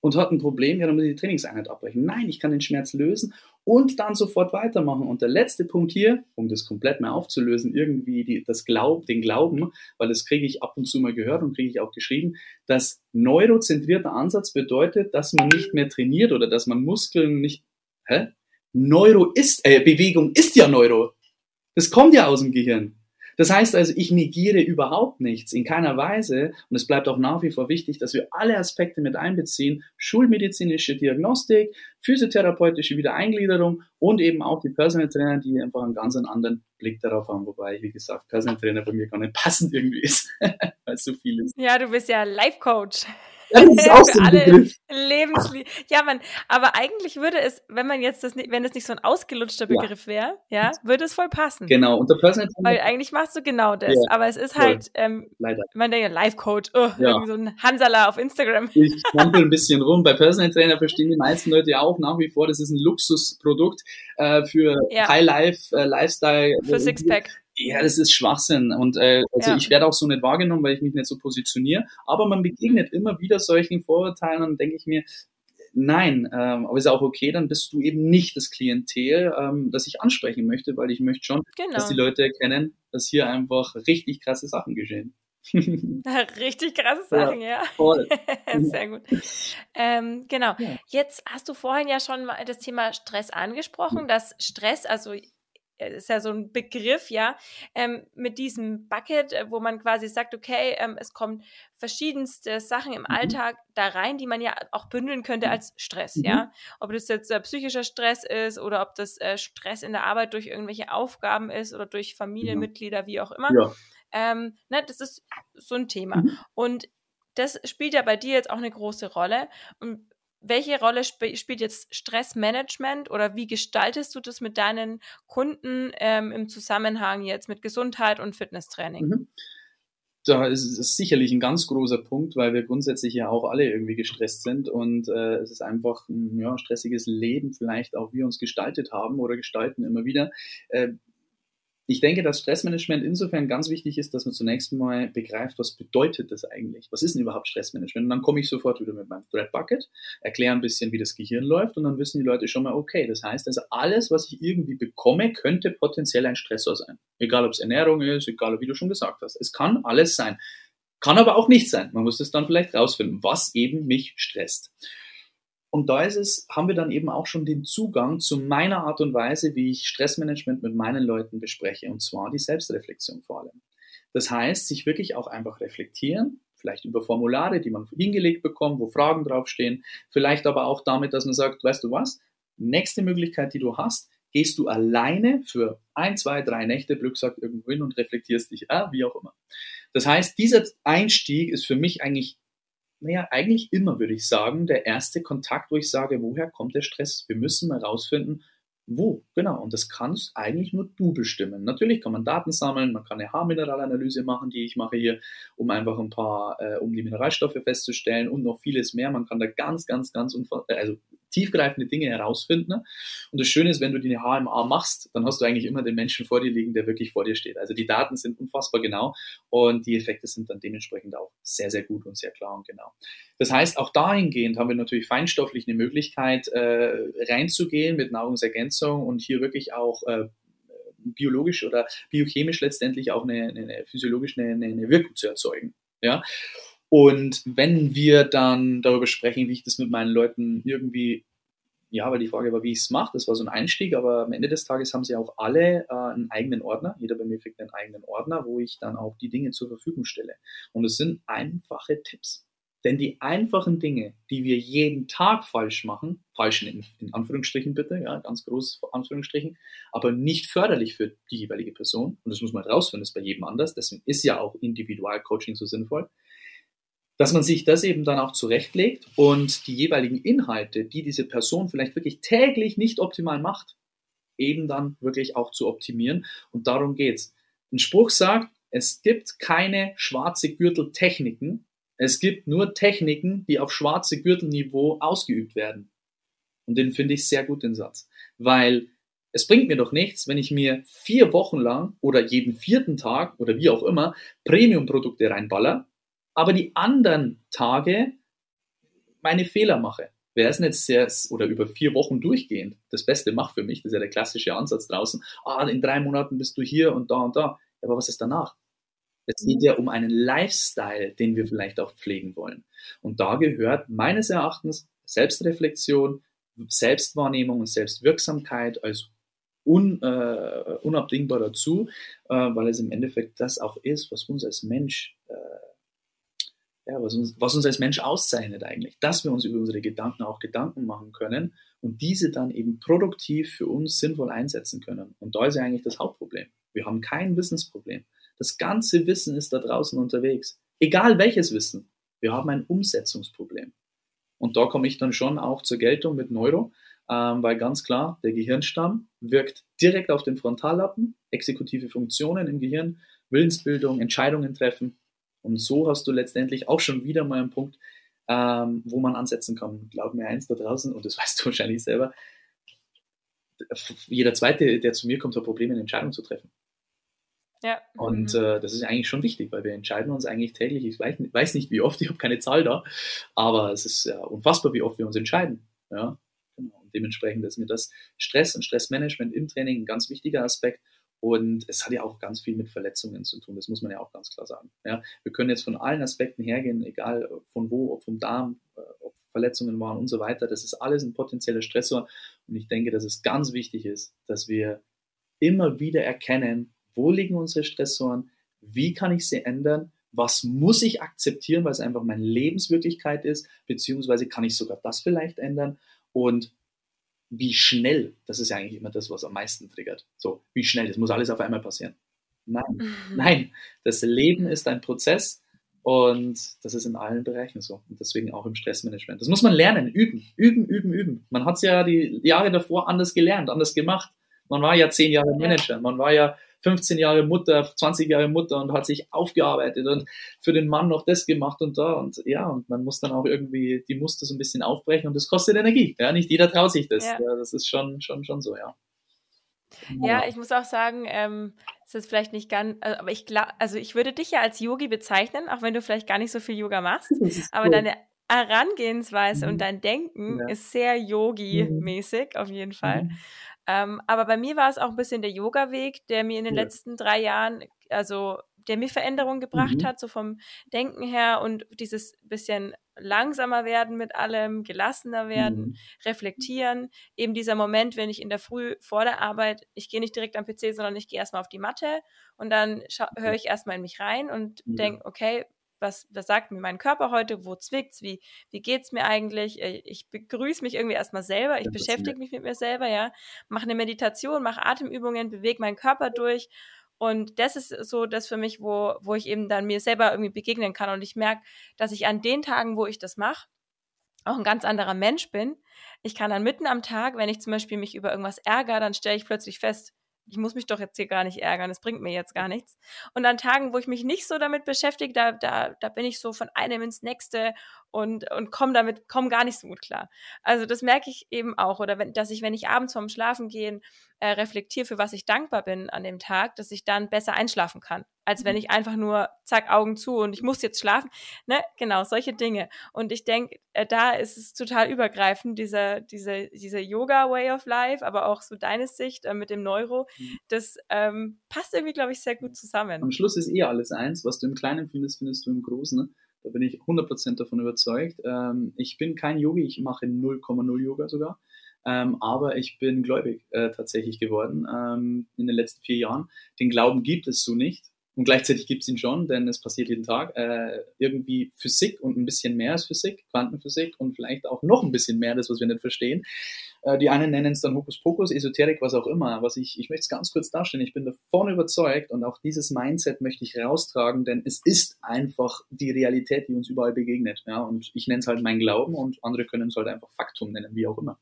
und hat ein Problem, ja, dann muss ich die Trainingseinheit abbrechen. Nein, ich kann den Schmerz lösen und dann sofort weitermachen. Und der letzte Punkt hier, um das komplett mal aufzulösen, irgendwie die, das Glaub, den Glauben, weil das kriege ich ab und zu mal gehört und kriege ich auch geschrieben, dass neurozentrierter Ansatz bedeutet, dass man nicht mehr trainiert oder dass man Muskeln nicht. Hä? Neuro ist, äh, Bewegung ist ja Neuro. Das kommt ja aus dem Gehirn. Das heißt also, ich negiere überhaupt nichts, in keiner Weise. Und es bleibt auch nach wie vor wichtig, dass wir alle Aspekte mit einbeziehen. Schulmedizinische Diagnostik, physiotherapeutische Wiedereingliederung und eben auch die Personal Trainer, die einfach einen ganz anderen Blick darauf haben. Wobei, wie gesagt, Personal Trainer bei mir gar nicht passend irgendwie ist, weil es so viel ist. Ja, du bist ja Life Coach. Ja, das ist auch so ein Begriff. Lebenslie Ja, man, aber eigentlich würde es, wenn man jetzt das nicht, wenn es nicht so ein ausgelutschter. Begriff wäre, ja, würde es voll passen. Genau, und der Personal Weil Trainer, eigentlich machst du genau das. Ja, aber es ist halt, ähm, leider. man denkt ja Life Coach, oh, Ja. irgendwie so ein Hansala auf Instagram. Ich strampel ein bisschen rum. Bei Personal Trainer verstehen die meisten Leute ja auch nach wie vor, das ist ein Luxusprodukt äh, für Ja. High Life, äh, Lifestyle. Für Sixpack. Ja, das ist Schwachsinn. Und äh, also Ja. ich werde auch so nicht wahrgenommen, weil ich mich nicht so positioniere. Aber man begegnet immer wieder solchen Vorurteilen und denke ich mir, nein, ähm, aber ist auch okay, dann bist du eben nicht das Klientel, ähm, das ich ansprechen möchte, weil ich möchte schon, Genau. dass die Leute erkennen, dass hier einfach richtig krasse Sachen geschehen. Richtig krasse Sachen, ja. Voll. Sehr gut. Ähm, genau. Ja. Jetzt hast du vorhin ja schon mal das Thema Stress angesprochen, dass Stress, also ist ja so ein Begriff, ja, ähm, mit diesem Bucket, äh, wo man quasi sagt, okay, ähm, es kommen verschiedenste Sachen im mhm. Alltag da rein, die man ja auch bündeln könnte mhm. als Stress, mhm. ja. Ob das jetzt äh, psychischer Stress ist oder ob das äh, Stress in der Arbeit durch irgendwelche Aufgaben ist oder durch genau. Familienmitglieder, wie auch immer. Ja. Ähm, ne, das ist so ein Thema. Mhm. Und das spielt ja bei dir jetzt auch eine große Rolle. Und welche Rolle sp spielt jetzt Stressmanagement oder wie gestaltest du das mit deinen Kunden ähm, im Zusammenhang jetzt mit Gesundheit und Fitnesstraining? Mhm. Da ist es sicherlich ein ganz großer Punkt, weil wir grundsätzlich ja auch alle irgendwie gestresst sind und äh, es ist einfach ein ja, stressiges Leben vielleicht auch wir uns gestaltet haben oder gestalten immer wieder. Äh, ich denke, dass Stressmanagement insofern ganz wichtig ist, dass man zunächst mal begreift, was bedeutet das eigentlich? Was ist denn überhaupt Stressmanagement? Und dann komme ich sofort wieder mit meinem Thread Bucket, erkläre ein bisschen, wie das Gehirn läuft und dann wissen die Leute schon mal, okay, das heißt also alles, was ich irgendwie bekomme, könnte potenziell ein Stressor sein. Egal, ob es Ernährung ist, egal, wie du schon gesagt hast. Es kann alles sein. Kann aber auch nicht sein. Man muss es dann vielleicht rausfinden, was eben mich stresst. Und da ist es, haben wir dann eben auch schon den Zugang zu meiner Art und Weise, wie ich Stressmanagement mit meinen Leuten bespreche, und zwar die Selbstreflexion vor allem. Das heißt, sich wirklich auch einfach reflektieren, vielleicht über Formulare, die man hingelegt bekommt, wo Fragen draufstehen, vielleicht aber auch damit, dass man sagt, weißt du was, nächste Möglichkeit, die du hast, gehst du alleine für ein, zwei, drei Nächte, Glück sagt irgendwo hin und reflektierst dich, äh, wie auch immer. Das heißt, dieser Einstieg ist für mich eigentlich naja, eigentlich immer, würde ich sagen, der erste Kontakt, wo ich sage, woher kommt der Stress? Wir müssen mal rausfinden, wo, genau. Und das kannst eigentlich nur du bestimmen. Natürlich kann man Daten sammeln, man kann eine Haarmineralanalyse machen, die ich mache hier, um einfach ein paar, äh, um die Mineralstoffe festzustellen und noch vieles mehr. Man kann da ganz, ganz, ganz, also tiefgreifende Dinge herausfinden. Ne? Und das Schöne ist, wenn du die HMA machst, dann hast du eigentlich immer den Menschen vor dir liegen, der wirklich vor dir steht. Also die Daten sind unfassbar genau und die Effekte sind dann dementsprechend auch sehr, sehr gut und sehr klar und genau. Das heißt, auch dahingehend haben wir natürlich feinstofflich eine Möglichkeit, äh, reinzugehen mit Nahrungsergänzung und hier wirklich auch äh, biologisch oder biochemisch letztendlich auch eine, eine physiologisch eine, eine Wirkung zu erzeugen. Ja, und wenn wir dann darüber sprechen, wie ich das mit meinen Leuten irgendwie, ja, weil die Frage war, wie ich es mache, das war so ein Einstieg, aber am Ende des Tages haben sie auch alle äh, einen eigenen Ordner. Jeder bei mir kriegt einen eigenen Ordner, wo ich dann auch die Dinge zur Verfügung stelle. Und es sind einfache Tipps. Denn die einfachen Dinge, die wir jeden Tag falsch machen, falsch in, in, Anführungsstrichen bitte, ja, ganz groß Anführungsstrichen, aber nicht förderlich für die jeweilige Person, und das muss man herausfinden, das ist bei jedem anders, deswegen ist ja auch Individualcoaching so sinnvoll, dass man sich das eben dann auch zurechtlegt und die jeweiligen Inhalte, die diese Person vielleicht wirklich täglich nicht optimal macht, eben dann wirklich auch zu optimieren. Und darum geht's. Ein Spruch sagt, es gibt keine schwarze Gürteltechniken, es gibt nur Techniken, die auf schwarze Gürtelniveau ausgeübt werden. Und den finde ich sehr gut, den Satz. Weil es bringt mir doch nichts, wenn ich mir vier Wochen lang oder jeden vierten Tag oder wie auch immer Premium-Produkte reinballer aber die anderen Tage meine Fehler mache. Ist denn jetzt sehr, oder über vier Wochen durchgehend das Beste macht für mich, das ist ja der klassische Ansatz draußen, ah, in drei Monaten bist du hier und da und da. Aber was ist danach? Es geht ja um einen Lifestyle, den wir vielleicht auch pflegen wollen. Und da gehört meines Erachtens Selbstreflexion, Selbstwahrnehmung und Selbstwirksamkeit als un, äh, unabdingbar dazu, äh, weil es im Endeffekt das auch ist, was uns als Mensch äh, ja, was, uns, was uns als Mensch auszeichnet eigentlich, dass wir uns über unsere Gedanken auch Gedanken machen können und diese dann eben produktiv für uns sinnvoll einsetzen können. Und da ist ja eigentlich das Hauptproblem. Wir haben kein Wissensproblem. Das ganze Wissen ist da draußen unterwegs. Egal welches Wissen. Wir haben ein Umsetzungsproblem. Und da komme ich dann schon auch zur Geltung mit Neuro, ähm, weil ganz klar, der Gehirnstamm wirkt direkt auf den Frontallappen, exekutive Funktionen im Gehirn, Willensbildung, Entscheidungen treffen, und so hast du letztendlich auch schon wieder mal einen Punkt, ähm, wo man ansetzen kann. Glaub mir eins da draußen, und das weißt du wahrscheinlich selber, jeder Zweite, der zu mir kommt, hat Probleme, eine Entscheidung zu treffen. Ja. Und mhm. äh, das ist eigentlich schon wichtig, weil wir entscheiden uns eigentlich täglich, ich weiß, weiß nicht wie oft, ich habe keine Zahl da, aber es ist ja unfassbar, wie oft wir uns entscheiden. Ja? Genau. Und dementsprechend ist mir das Stress und Stressmanagement im Training ein ganz wichtiger Aspekt. Und es hat ja auch ganz viel mit Verletzungen zu tun, das muss man ja auch ganz klar sagen. Ja, wir können jetzt von allen Aspekten hergehen, egal von wo, ob vom Darm, äh, ob Verletzungen waren und so weiter. Das ist alles ein potenzieller Stressor. Und ich denke, dass es ganz wichtig ist, dass wir immer wieder erkennen, wo liegen unsere Stressoren, wie kann ich sie ändern, was muss ich akzeptieren, weil es einfach meine Lebenswirklichkeit ist, beziehungsweise kann ich sogar das vielleicht ändern und wie schnell, das ist ja eigentlich immer das, was am meisten triggert. So, wie schnell, das muss alles auf einmal passieren. Nein, mhm. nein, das Leben ist ein Prozess und das ist in allen Bereichen so. Und deswegen auch im Stressmanagement. Das muss man lernen, üben, üben, üben, üben. Man hat es ja die Jahre davor anders gelernt, anders gemacht. Man war ja zehn Jahre Manager, man war ja 15 Jahre Mutter, 20 Jahre Mutter und hat sich aufgearbeitet und für den Mann noch das gemacht und da und ja, und man muss dann auch irgendwie die Muster so ein bisschen aufbrechen und das kostet Energie. Ja, nicht jeder traut sich das. Ja. ja das ist schon, schon, schon so, ja. Ja, ich muss auch sagen, ähm, es ist vielleicht nicht ganz, also, aber ich glaube, also ich würde dich ja als Yogi bezeichnen, auch wenn du vielleicht gar nicht so viel Yoga machst, aber cool. deine Herangehensweise mhm. und dein Denken ja. ist sehr Yogi-mäßig mhm. auf jeden Fall. Mhm. Ähm, aber bei mir war es auch ein bisschen der Yoga-Weg, der mir in den ja. letzten drei Jahren, also der mir Veränderungen gebracht mhm. hat, so vom Denken her und dieses bisschen langsamer werden mit allem, gelassener werden, mhm. reflektieren. Eben dieser Moment, wenn ich in der Früh vor der Arbeit, ich gehe nicht direkt am PC, sondern ich gehe erstmal auf die Matte und dann höre ich erstmal in mich rein und ja. denke, okay, was, was sagt mir mein Körper heute, wo zwickt's, wie, wie geht's mir eigentlich? Äh, ich begrüße mich irgendwie erstmal selber, ich beschäftige mich mit mir selber, ja, mache eine Meditation, mache Atemübungen, bewege meinen Körper durch. Und das ist so das für mich, wo, wo ich eben dann mir selber irgendwie begegnen kann. Und ich merke, dass ich an den Tagen, wo ich das mache, auch ein ganz anderer Mensch bin. Ich kann dann mitten am Tag, wenn ich zum Beispiel mich über irgendwas ärgere, dann stelle ich plötzlich fest, ich muss mich doch jetzt hier gar nicht ärgern, es bringt mir jetzt gar nichts. Und an Tagen, wo ich mich nicht so damit beschäftige, da, da, da bin ich so von einem ins nächste und, und komme damit, komme gar nicht so gut klar. Also das merke ich eben auch. Oder wenn, dass ich, wenn ich abends vorm Schlafen gehen äh, reflektiere, für was ich dankbar bin an dem Tag, dass ich dann besser einschlafen kann, als wenn mhm. ich einfach nur zack, Augen zu und ich muss jetzt schlafen. Ne? Genau, solche Dinge. Und ich denke, äh, da ist es total übergreifend, diese, diese, diese Yoga-Way of Life, aber auch so deine Sicht äh, mit dem Neuro, mhm. das ähm, passt irgendwie, glaube ich, sehr gut zusammen. Am Schluss ist eh alles eins. Was du im Kleinen findest, findest du im Großen. Ne? Da bin ich 100% davon überzeugt. Ähm, ich bin kein Yogi, ich mache 0,0 Yoga sogar. Ähm, aber ich bin gläubig äh, tatsächlich geworden ähm, in den letzten vier Jahren. Den Glauben gibt es so nicht. Und gleichzeitig gibt es ihn schon, denn es passiert jeden Tag. Äh, irgendwie Physik und ein bisschen mehr als Physik, Quantenphysik und vielleicht auch noch ein bisschen mehr, das, was wir nicht verstehen. Äh, die einen nennen es dann Hokuspokus, Esoterik, was auch immer. Was ich, ich möchte es ganz kurz darstellen. Ich bin davon überzeugt und auch dieses Mindset möchte ich raustragen, denn es ist einfach die Realität, die uns überall begegnet. Ja, und ich nenne es halt mein Glauben und andere können es halt einfach Faktum nennen, wie auch immer.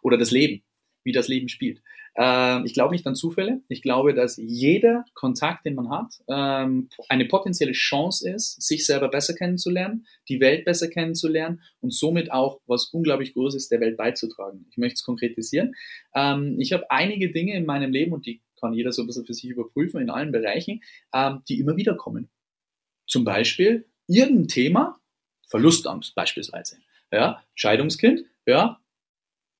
Oder das Leben wie das Leben spielt. Ähm, ich glaube nicht an Zufälle. Ich glaube, dass jeder Kontakt, den man hat, ähm, eine potenzielle Chance ist, sich selber besser kennenzulernen, die Welt besser kennenzulernen und somit auch was unglaublich Großes der Welt beizutragen. Ich möchte es konkretisieren. Ähm, ich habe einige Dinge in meinem Leben und die kann jeder so ein bisschen für sich überprüfen in allen Bereichen, die immer wieder kommen. Zum Beispiel irgendein Thema, Verlustangst beispielsweise, ja, Scheidungskind, ja,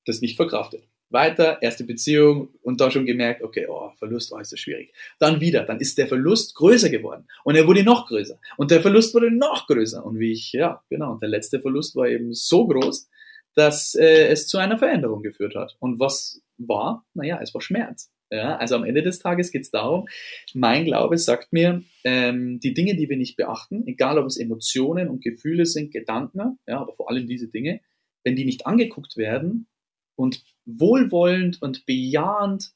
das nicht verkraftet weiter, erste Beziehung und da schon gemerkt, okay, oh, Verlust, oh, ist das schwierig. Dann wieder, dann ist der Verlust größer geworden und er wurde noch größer und der Verlust wurde noch größer und wie ich, ja, genau, und der letzte Verlust war eben so groß, dass äh, es zu einer Veränderung geführt hat. Und was war? Naja, es war Schmerz. Ja, also am Ende des Tages geht es darum, mein Glaube sagt mir, ähm, die Dinge, die wir nicht beachten, egal ob es Emotionen und Gefühle sind, Gedanken, ja, aber vor allem diese Dinge, wenn die nicht angeguckt werden und wohlwollend und bejahend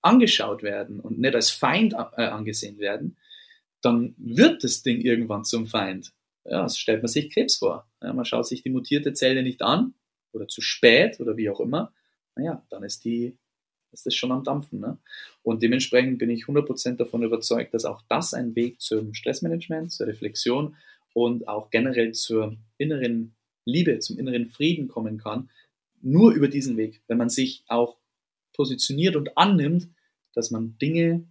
angeschaut werden und nicht als Feind äh, angesehen werden, dann wird das Ding irgendwann zum Feind. Ja, das stellt man sich Krebs vor. Ja, man schaut sich die mutierte Zelle nicht an oder zu spät oder wie auch immer. Naja, dann ist die ist das schon am Dampfen. Ne? Und dementsprechend bin ich 100% davon überzeugt, dass auch das ein Weg zum Stressmanagement, zur Reflexion und auch generell zur inneren Liebe, zum inneren Frieden kommen kann, nur über diesen Weg, wenn man sich auch positioniert und annimmt, dass man Dinge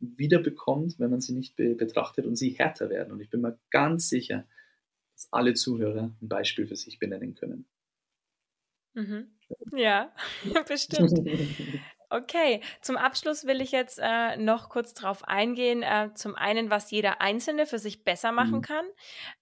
wiederbekommt, wenn man sie nicht be betrachtet und sie härter werden. Und ich bin mir ganz sicher, dass alle Zuhörer ein Beispiel für sich benennen können. Mhm. Ja, bestimmt. Okay, zum Abschluss will ich jetzt äh, noch kurz darauf eingehen. Äh, zum einen, was jeder Einzelne für sich besser machen mhm. kann.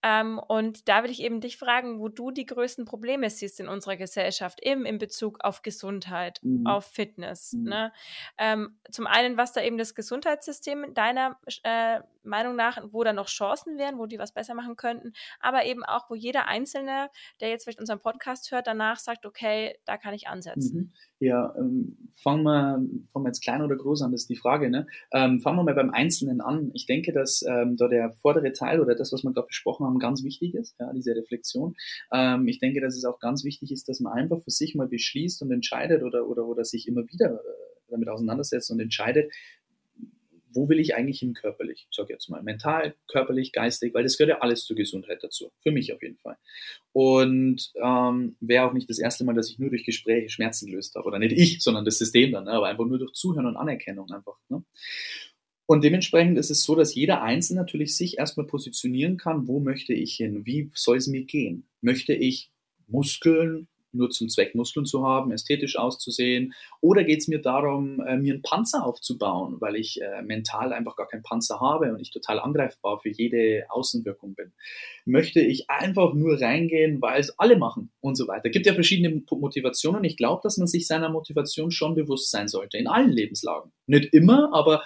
Ähm, und da will ich eben dich fragen, wo du die größten Probleme siehst in unserer Gesellschaft, eben in Bezug auf Gesundheit, mhm. auf Fitness. Mhm. Ne? Ähm, zum einen, was da eben das Gesundheitssystem deiner äh, Meinung nach, wo da noch Chancen wären, wo die was besser machen könnten, aber eben auch, wo jeder Einzelne, der jetzt vielleicht unseren Podcast hört, danach sagt, okay, da kann ich ansetzen. Mhm. Ja, ähm, fangen wir, fangen wir jetzt klein oder groß an, das ist die Frage. Ne? Ähm, fangen wir mal beim Einzelnen an. Ich denke, dass ähm, da der vordere Teil oder das, was wir gerade besprochen haben, ganz wichtig ist, ja, diese Reflexion. Ähm, ich denke, dass es auch ganz wichtig ist, dass man einfach für sich mal beschließt und entscheidet oder, oder, oder sich immer wieder äh, damit auseinandersetzt und entscheidet, wo will ich eigentlich hin körperlich? Ich sage jetzt mal mental, körperlich, geistig, weil das gehört ja alles zur Gesundheit dazu. Für mich auf jeden Fall. Und ähm, wäre auch nicht das erste Mal, dass ich nur durch Gespräche Schmerzen gelöst habe. Oder nicht ich, sondern das System dann, ne? aber einfach nur durch Zuhören und Anerkennung einfach. Ne? Und dementsprechend ist es so, dass jeder Einzelne natürlich sich erstmal positionieren kann, wo möchte ich hin? Wie soll es mir gehen? Möchte ich Muskeln nur zum Zweck Muskeln zu haben, ästhetisch auszusehen? Oder geht es mir darum, äh, mir einen Panzer aufzubauen, weil ich äh, mental einfach gar keinen Panzer habe und ich total angreifbar für jede Außenwirkung bin? Möchte ich einfach nur reingehen, weil es alle machen und so weiter? Es gibt ja verschiedene Motivationen. Ich glaube, dass man sich seiner Motivation schon bewusst sein sollte, in allen Lebenslagen. Nicht immer, aber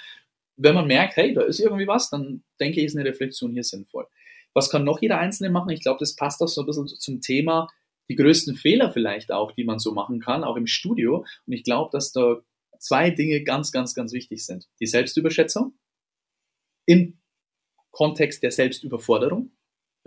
wenn man merkt, hey, da ist irgendwie was, dann denke ich, ist eine Reflexion hier sinnvoll. Was kann noch jeder Einzelne machen? Ich glaube, das passt auch so ein bisschen zum Thema, die größten Fehler vielleicht auch, die man so machen kann, auch im Studio. Und ich glaube, dass da zwei Dinge ganz, ganz, ganz wichtig sind. Die Selbstüberschätzung im Kontext der Selbstüberforderung.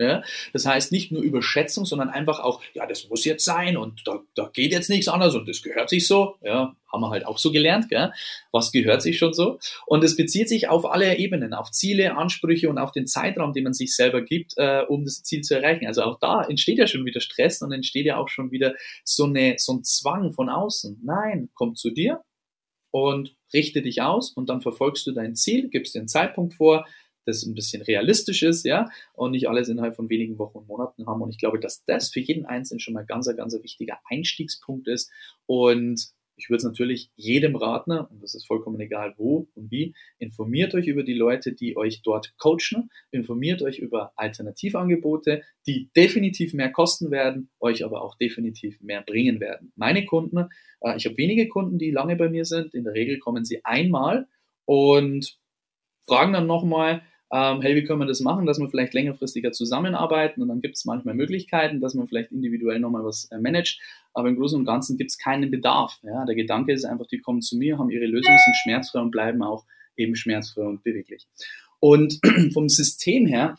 Ja, das heißt nicht nur Überschätzung, sondern einfach auch, ja, das muss jetzt sein und da, da geht jetzt nichts anderes und das gehört sich so. Ja, haben wir halt auch so gelernt, gell? was gehört sich schon so. Und es bezieht sich auf alle Ebenen, auf Ziele, Ansprüche und auf den Zeitraum, den man sich selber gibt, äh, um das Ziel zu erreichen. Also auch da entsteht ja schon wieder Stress und entsteht ja auch schon wieder so, eine, so ein Zwang von außen. Nein, komm zu dir und richte dich aus und dann verfolgst du dein Ziel, gibst den Zeitpunkt vor, das ein bisschen realistisch ist, ja, und nicht alles innerhalb von wenigen Wochen und Monaten haben. Und ich glaube, dass das für jeden Einzelnen schon mal ganz, ganz wichtiger Einstiegspunkt ist. Und ich würde es natürlich jedem raten, und das ist vollkommen egal wo und wie, informiert euch über die Leute, die euch dort coachen, informiert euch über Alternativangebote, die definitiv mehr kosten werden, euch aber auch definitiv mehr bringen werden. Meine Kunden, äh, ich habe wenige Kunden, die lange bei mir sind, in der Regel kommen sie einmal und fragen dann nochmal, ähm, hey, wie können wir das machen, dass wir vielleicht längerfristiger zusammenarbeiten und dann gibt es manchmal Möglichkeiten, dass man vielleicht individuell nochmal was äh, managt, aber im Großen und Ganzen gibt es keinen Bedarf. Ja? Der Gedanke ist einfach, die kommen zu mir, haben ihre Lösung, sind schmerzfrei und bleiben auch eben schmerzfrei und beweglich. Und vom System her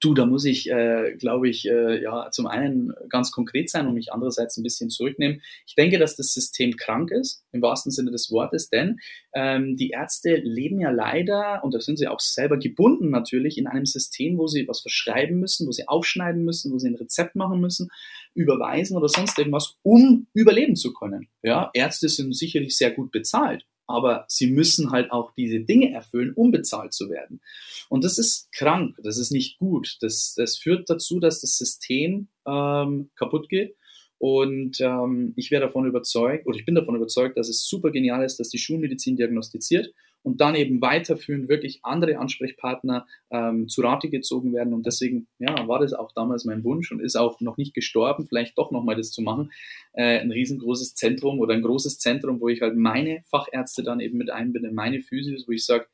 Du, da muss ich, äh, glaube ich, äh, ja, zum einen ganz konkret sein und mich andererseits ein bisschen zurücknehmen. Ich denke, dass das System krank ist, im wahrsten Sinne des Wortes, denn ähm, die Ärzte leben ja leider, und da sind sie auch selber gebunden natürlich, in einem System, wo sie was verschreiben müssen, wo sie aufschneiden müssen, wo sie ein Rezept machen müssen, überweisen oder sonst irgendwas, um überleben zu können. Ja, Ärzte sind sicherlich sehr gut bezahlt aber sie müssen halt auch diese Dinge erfüllen, um bezahlt zu werden. Und das ist krank, das ist nicht gut. Das, das führt dazu, dass das System ähm, kaputt geht. Und ähm, ich wäre davon überzeugt, oder ich bin davon überzeugt, dass es super genial ist, dass die Schulmedizin diagnostiziert und dann eben weiterführend wirklich andere Ansprechpartner ähm, zu Rate gezogen werden. Und deswegen ja, war das auch damals mein Wunsch und ist auch noch nicht gestorben, vielleicht doch nochmal das zu machen. Äh, ein riesengroßes Zentrum oder ein großes Zentrum, wo ich halt meine Fachärzte dann eben mit einbinde, meine Physios, wo ich sage,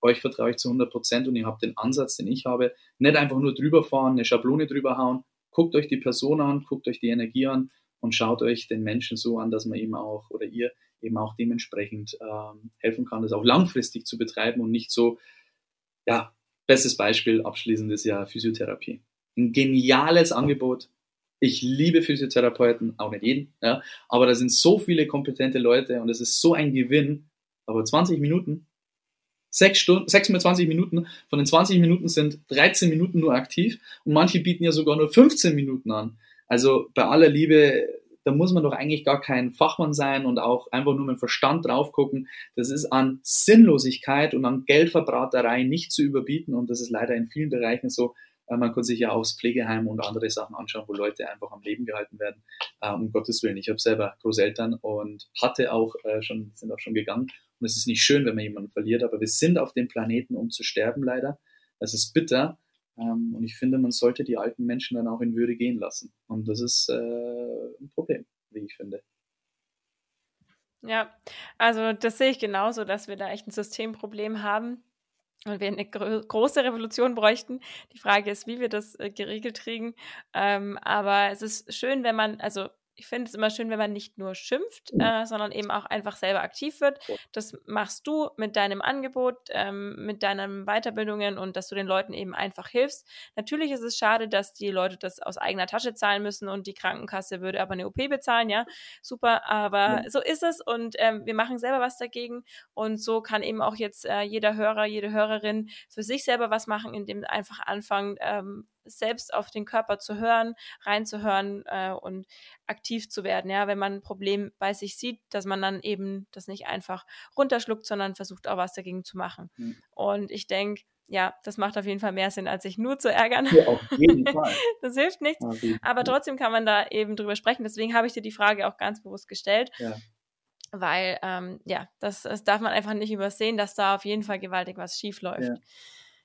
euch vertraue ich zu 100 Prozent und ihr habt den Ansatz, den ich habe. Nicht einfach nur drüber fahren, eine Schablone drüber hauen. Guckt euch die Person an, guckt euch die Energie an und schaut euch den Menschen so an, dass man ihm auch oder ihr eben auch dementsprechend ähm, helfen kann, das auch langfristig zu betreiben und nicht so, ja, bestes Beispiel abschließend ist ja Physiotherapie. Ein geniales Angebot. Ich liebe Physiotherapeuten, auch nicht jeden, ja, aber da sind so viele kompetente Leute und es ist so ein Gewinn. Aber 20 Minuten, sechs Stunden, 6 mal 20 Minuten, von den 20 Minuten sind 13 Minuten nur aktiv und manche bieten ja sogar nur 15 Minuten an. Also bei aller Liebe, da muss man doch eigentlich gar kein Fachmann sein und auch einfach nur mit dem Verstand drauf gucken. Das ist an Sinnlosigkeit und an Geldverbraterei nicht zu überbieten und das ist leider in vielen Bereichen so. Äh, man kann sich ja auch das Pflegeheim und andere Sachen anschauen, wo Leute einfach am Leben gehalten werden. Äh, um Gottes Willen. Ich habe selber Großeltern und hatte auch äh, schon, sind auch schon gegangen. Und es ist nicht schön, wenn man jemanden verliert, aber wir sind auf dem Planeten, um zu sterben, leider. Das ist bitter. Ähm, und ich finde, man sollte die alten Menschen dann auch in Würde gehen lassen. Und das ist äh, ein Problem, wie ich finde. Ja, also das sehe ich genauso, dass wir da echt ein Systemproblem haben und wir eine gro große Revolution bräuchten. Die Frage ist, wie wir das äh, geregelt kriegen. Ähm, aber es ist schön, wenn man, also ich finde es immer schön, wenn man nicht nur schimpft, äh, sondern eben auch einfach selber aktiv wird. Das machst du mit deinem Angebot, ähm, mit deinen Weiterbildungen und dass du den Leuten eben einfach hilfst. Natürlich ist es schade, dass die Leute das aus eigener Tasche zahlen müssen und die Krankenkasse würde aber eine OP bezahlen, ja, super, aber ja. so ist es und ähm, wir machen selber was dagegen und so kann eben auch jetzt äh, jeder Hörer, jede Hörerin für sich selber was machen, indem einfach anfangen, ähm, selbst auf den Körper zu hören, reinzuhören äh, und aktiv zu werden. Ja, wenn man ein Problem bei sich sieht, dass man dann eben das nicht einfach runterschluckt, sondern versucht auch was dagegen zu machen. Mhm. Und ich denke, ja, das macht auf jeden Fall mehr Sinn, als sich nur zu ärgern. Ja, auf jeden Fall. das hilft nichts. Aber trotzdem kann man da eben drüber sprechen. Deswegen habe ich dir die Frage auch ganz bewusst gestellt. Ja. Weil, ähm, ja, das, das darf man einfach nicht übersehen, dass da auf jeden Fall gewaltig was schief läuft. Ja.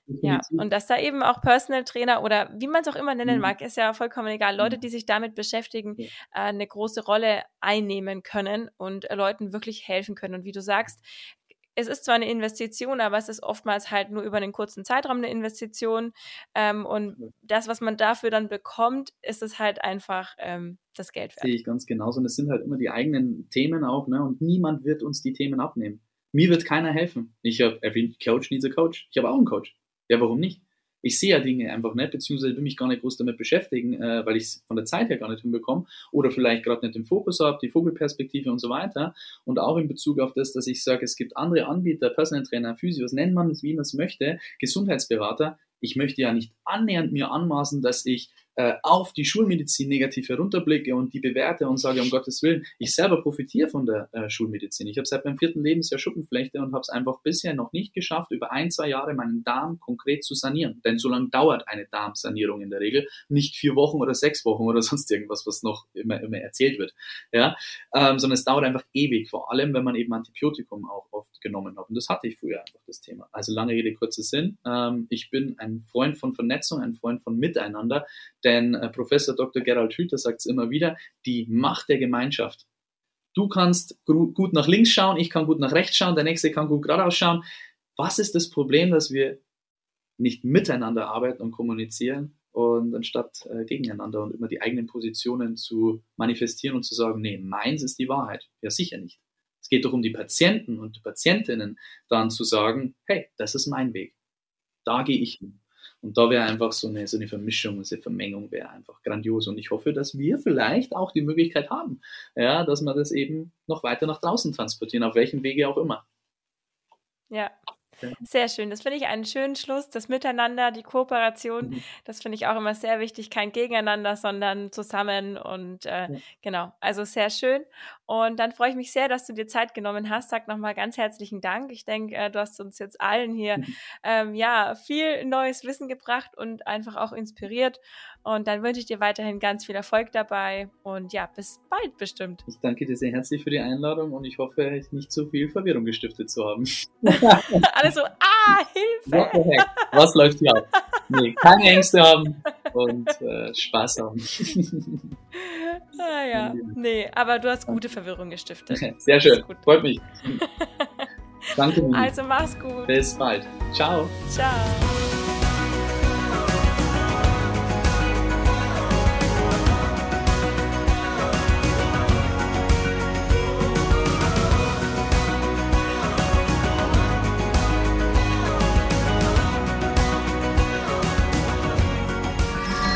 Ja, und dass da eben auch Personal Trainer oder wie man es auch immer nennen mhm. mag, ist ja vollkommen egal. Leute, mhm. die sich damit beschäftigen, äh, eine große Rolle einnehmen können und äh, Leuten wirklich helfen können. Und wie du sagst, es ist zwar eine Investition, aber es ist oftmals halt nur über einen kurzen Zeitraum eine Investition. Ähm, und das, was man dafür dann bekommt, ist es halt einfach ähm, das Geld wert. Sehe ich ganz genauso. Und es sind halt immer die eigenen Themen auch, ne? Und niemand wird uns die Themen abnehmen. Mir wird keiner helfen. Ich habe erwähnt, Coach needs a Coach. Ich habe auch einen Coach. Ja, warum nicht? Ich sehe ja Dinge einfach nicht, beziehungsweise will mich gar nicht groß damit beschäftigen, äh, weil ich es von der Zeit her gar nicht hinbekomme oder vielleicht gerade nicht den Fokus habe, die Vogelperspektive und so weiter. Und auch in Bezug auf das, dass ich sage, es gibt andere Anbieter, Personal Trainer, Physios, nennt man es, wie man es möchte, Gesundheitsberater. Ich möchte ja nicht annähernd mir anmaßen, dass ich äh, auf die Schulmedizin negativ herunterblicke und die bewerte und sage, um Gottes Willen, ich selber profitiere von der äh, Schulmedizin. Ich habe seit meinem vierten Lebensjahr Schuppenflechte und habe es einfach bisher noch nicht geschafft, über ein, zwei Jahre meinen Darm konkret zu sanieren. Denn so lange dauert eine Darmsanierung in der Regel, nicht vier Wochen oder sechs Wochen oder sonst irgendwas, was noch immer, immer erzählt wird. Ja? Ähm, sondern es dauert einfach ewig, vor allem wenn man eben Antibiotikum auch oft genommen hat. Und das hatte ich früher einfach das Thema. Also lange Rede, kurzer Sinn. Ähm, ich bin ein Freund von Vernetzung, ein Freund von Miteinander denn äh, Professor Dr. Gerald Hüther sagt es immer wieder, die Macht der Gemeinschaft. Du kannst gut nach links schauen, ich kann gut nach rechts schauen, der nächste kann gut geradeaus schauen. Was ist das Problem, dass wir nicht miteinander arbeiten und kommunizieren und anstatt äh, gegeneinander und immer die eigenen Positionen zu manifestieren und zu sagen, nee, meins ist die Wahrheit. Ja, sicher nicht. Es geht doch um die Patienten und die Patientinnen dann zu sagen, hey, das ist mein Weg. Da gehe ich hin. Und da wäre einfach so eine, so eine Vermischung, so eine Vermengung wäre einfach grandios. Und ich hoffe, dass wir vielleicht auch die Möglichkeit haben, ja, dass wir das eben noch weiter nach draußen transportieren, auf welchem Wege auch immer. Ja, sehr schön. Das finde ich einen schönen Schluss. Das Miteinander, die Kooperation, mhm. das finde ich auch immer sehr wichtig. Kein Gegeneinander, sondern zusammen. Und äh, ja. genau, also sehr schön. Und dann freue ich mich sehr, dass du dir Zeit genommen hast. Sag nochmal ganz herzlichen Dank. Ich denke, äh, du hast uns jetzt allen hier mhm. ähm, ja viel neues Wissen gebracht und einfach auch inspiriert. Und dann wünsche ich dir weiterhin ganz viel Erfolg dabei und ja, bis bald bestimmt. Ich danke dir sehr herzlich für die Einladung und ich hoffe, nicht zu viel Verwirrung gestiftet zu haben. Alle so, ah, Hilfe! Was läuft hier ab? Nee, keine Ängste haben und äh, Spaß haben. ah ja, nee, aber du hast gute Verwirrung gestiftet. Sehr schön, freut mich. Danke. Also mach's gut. Bis bald. Ciao. Ciao.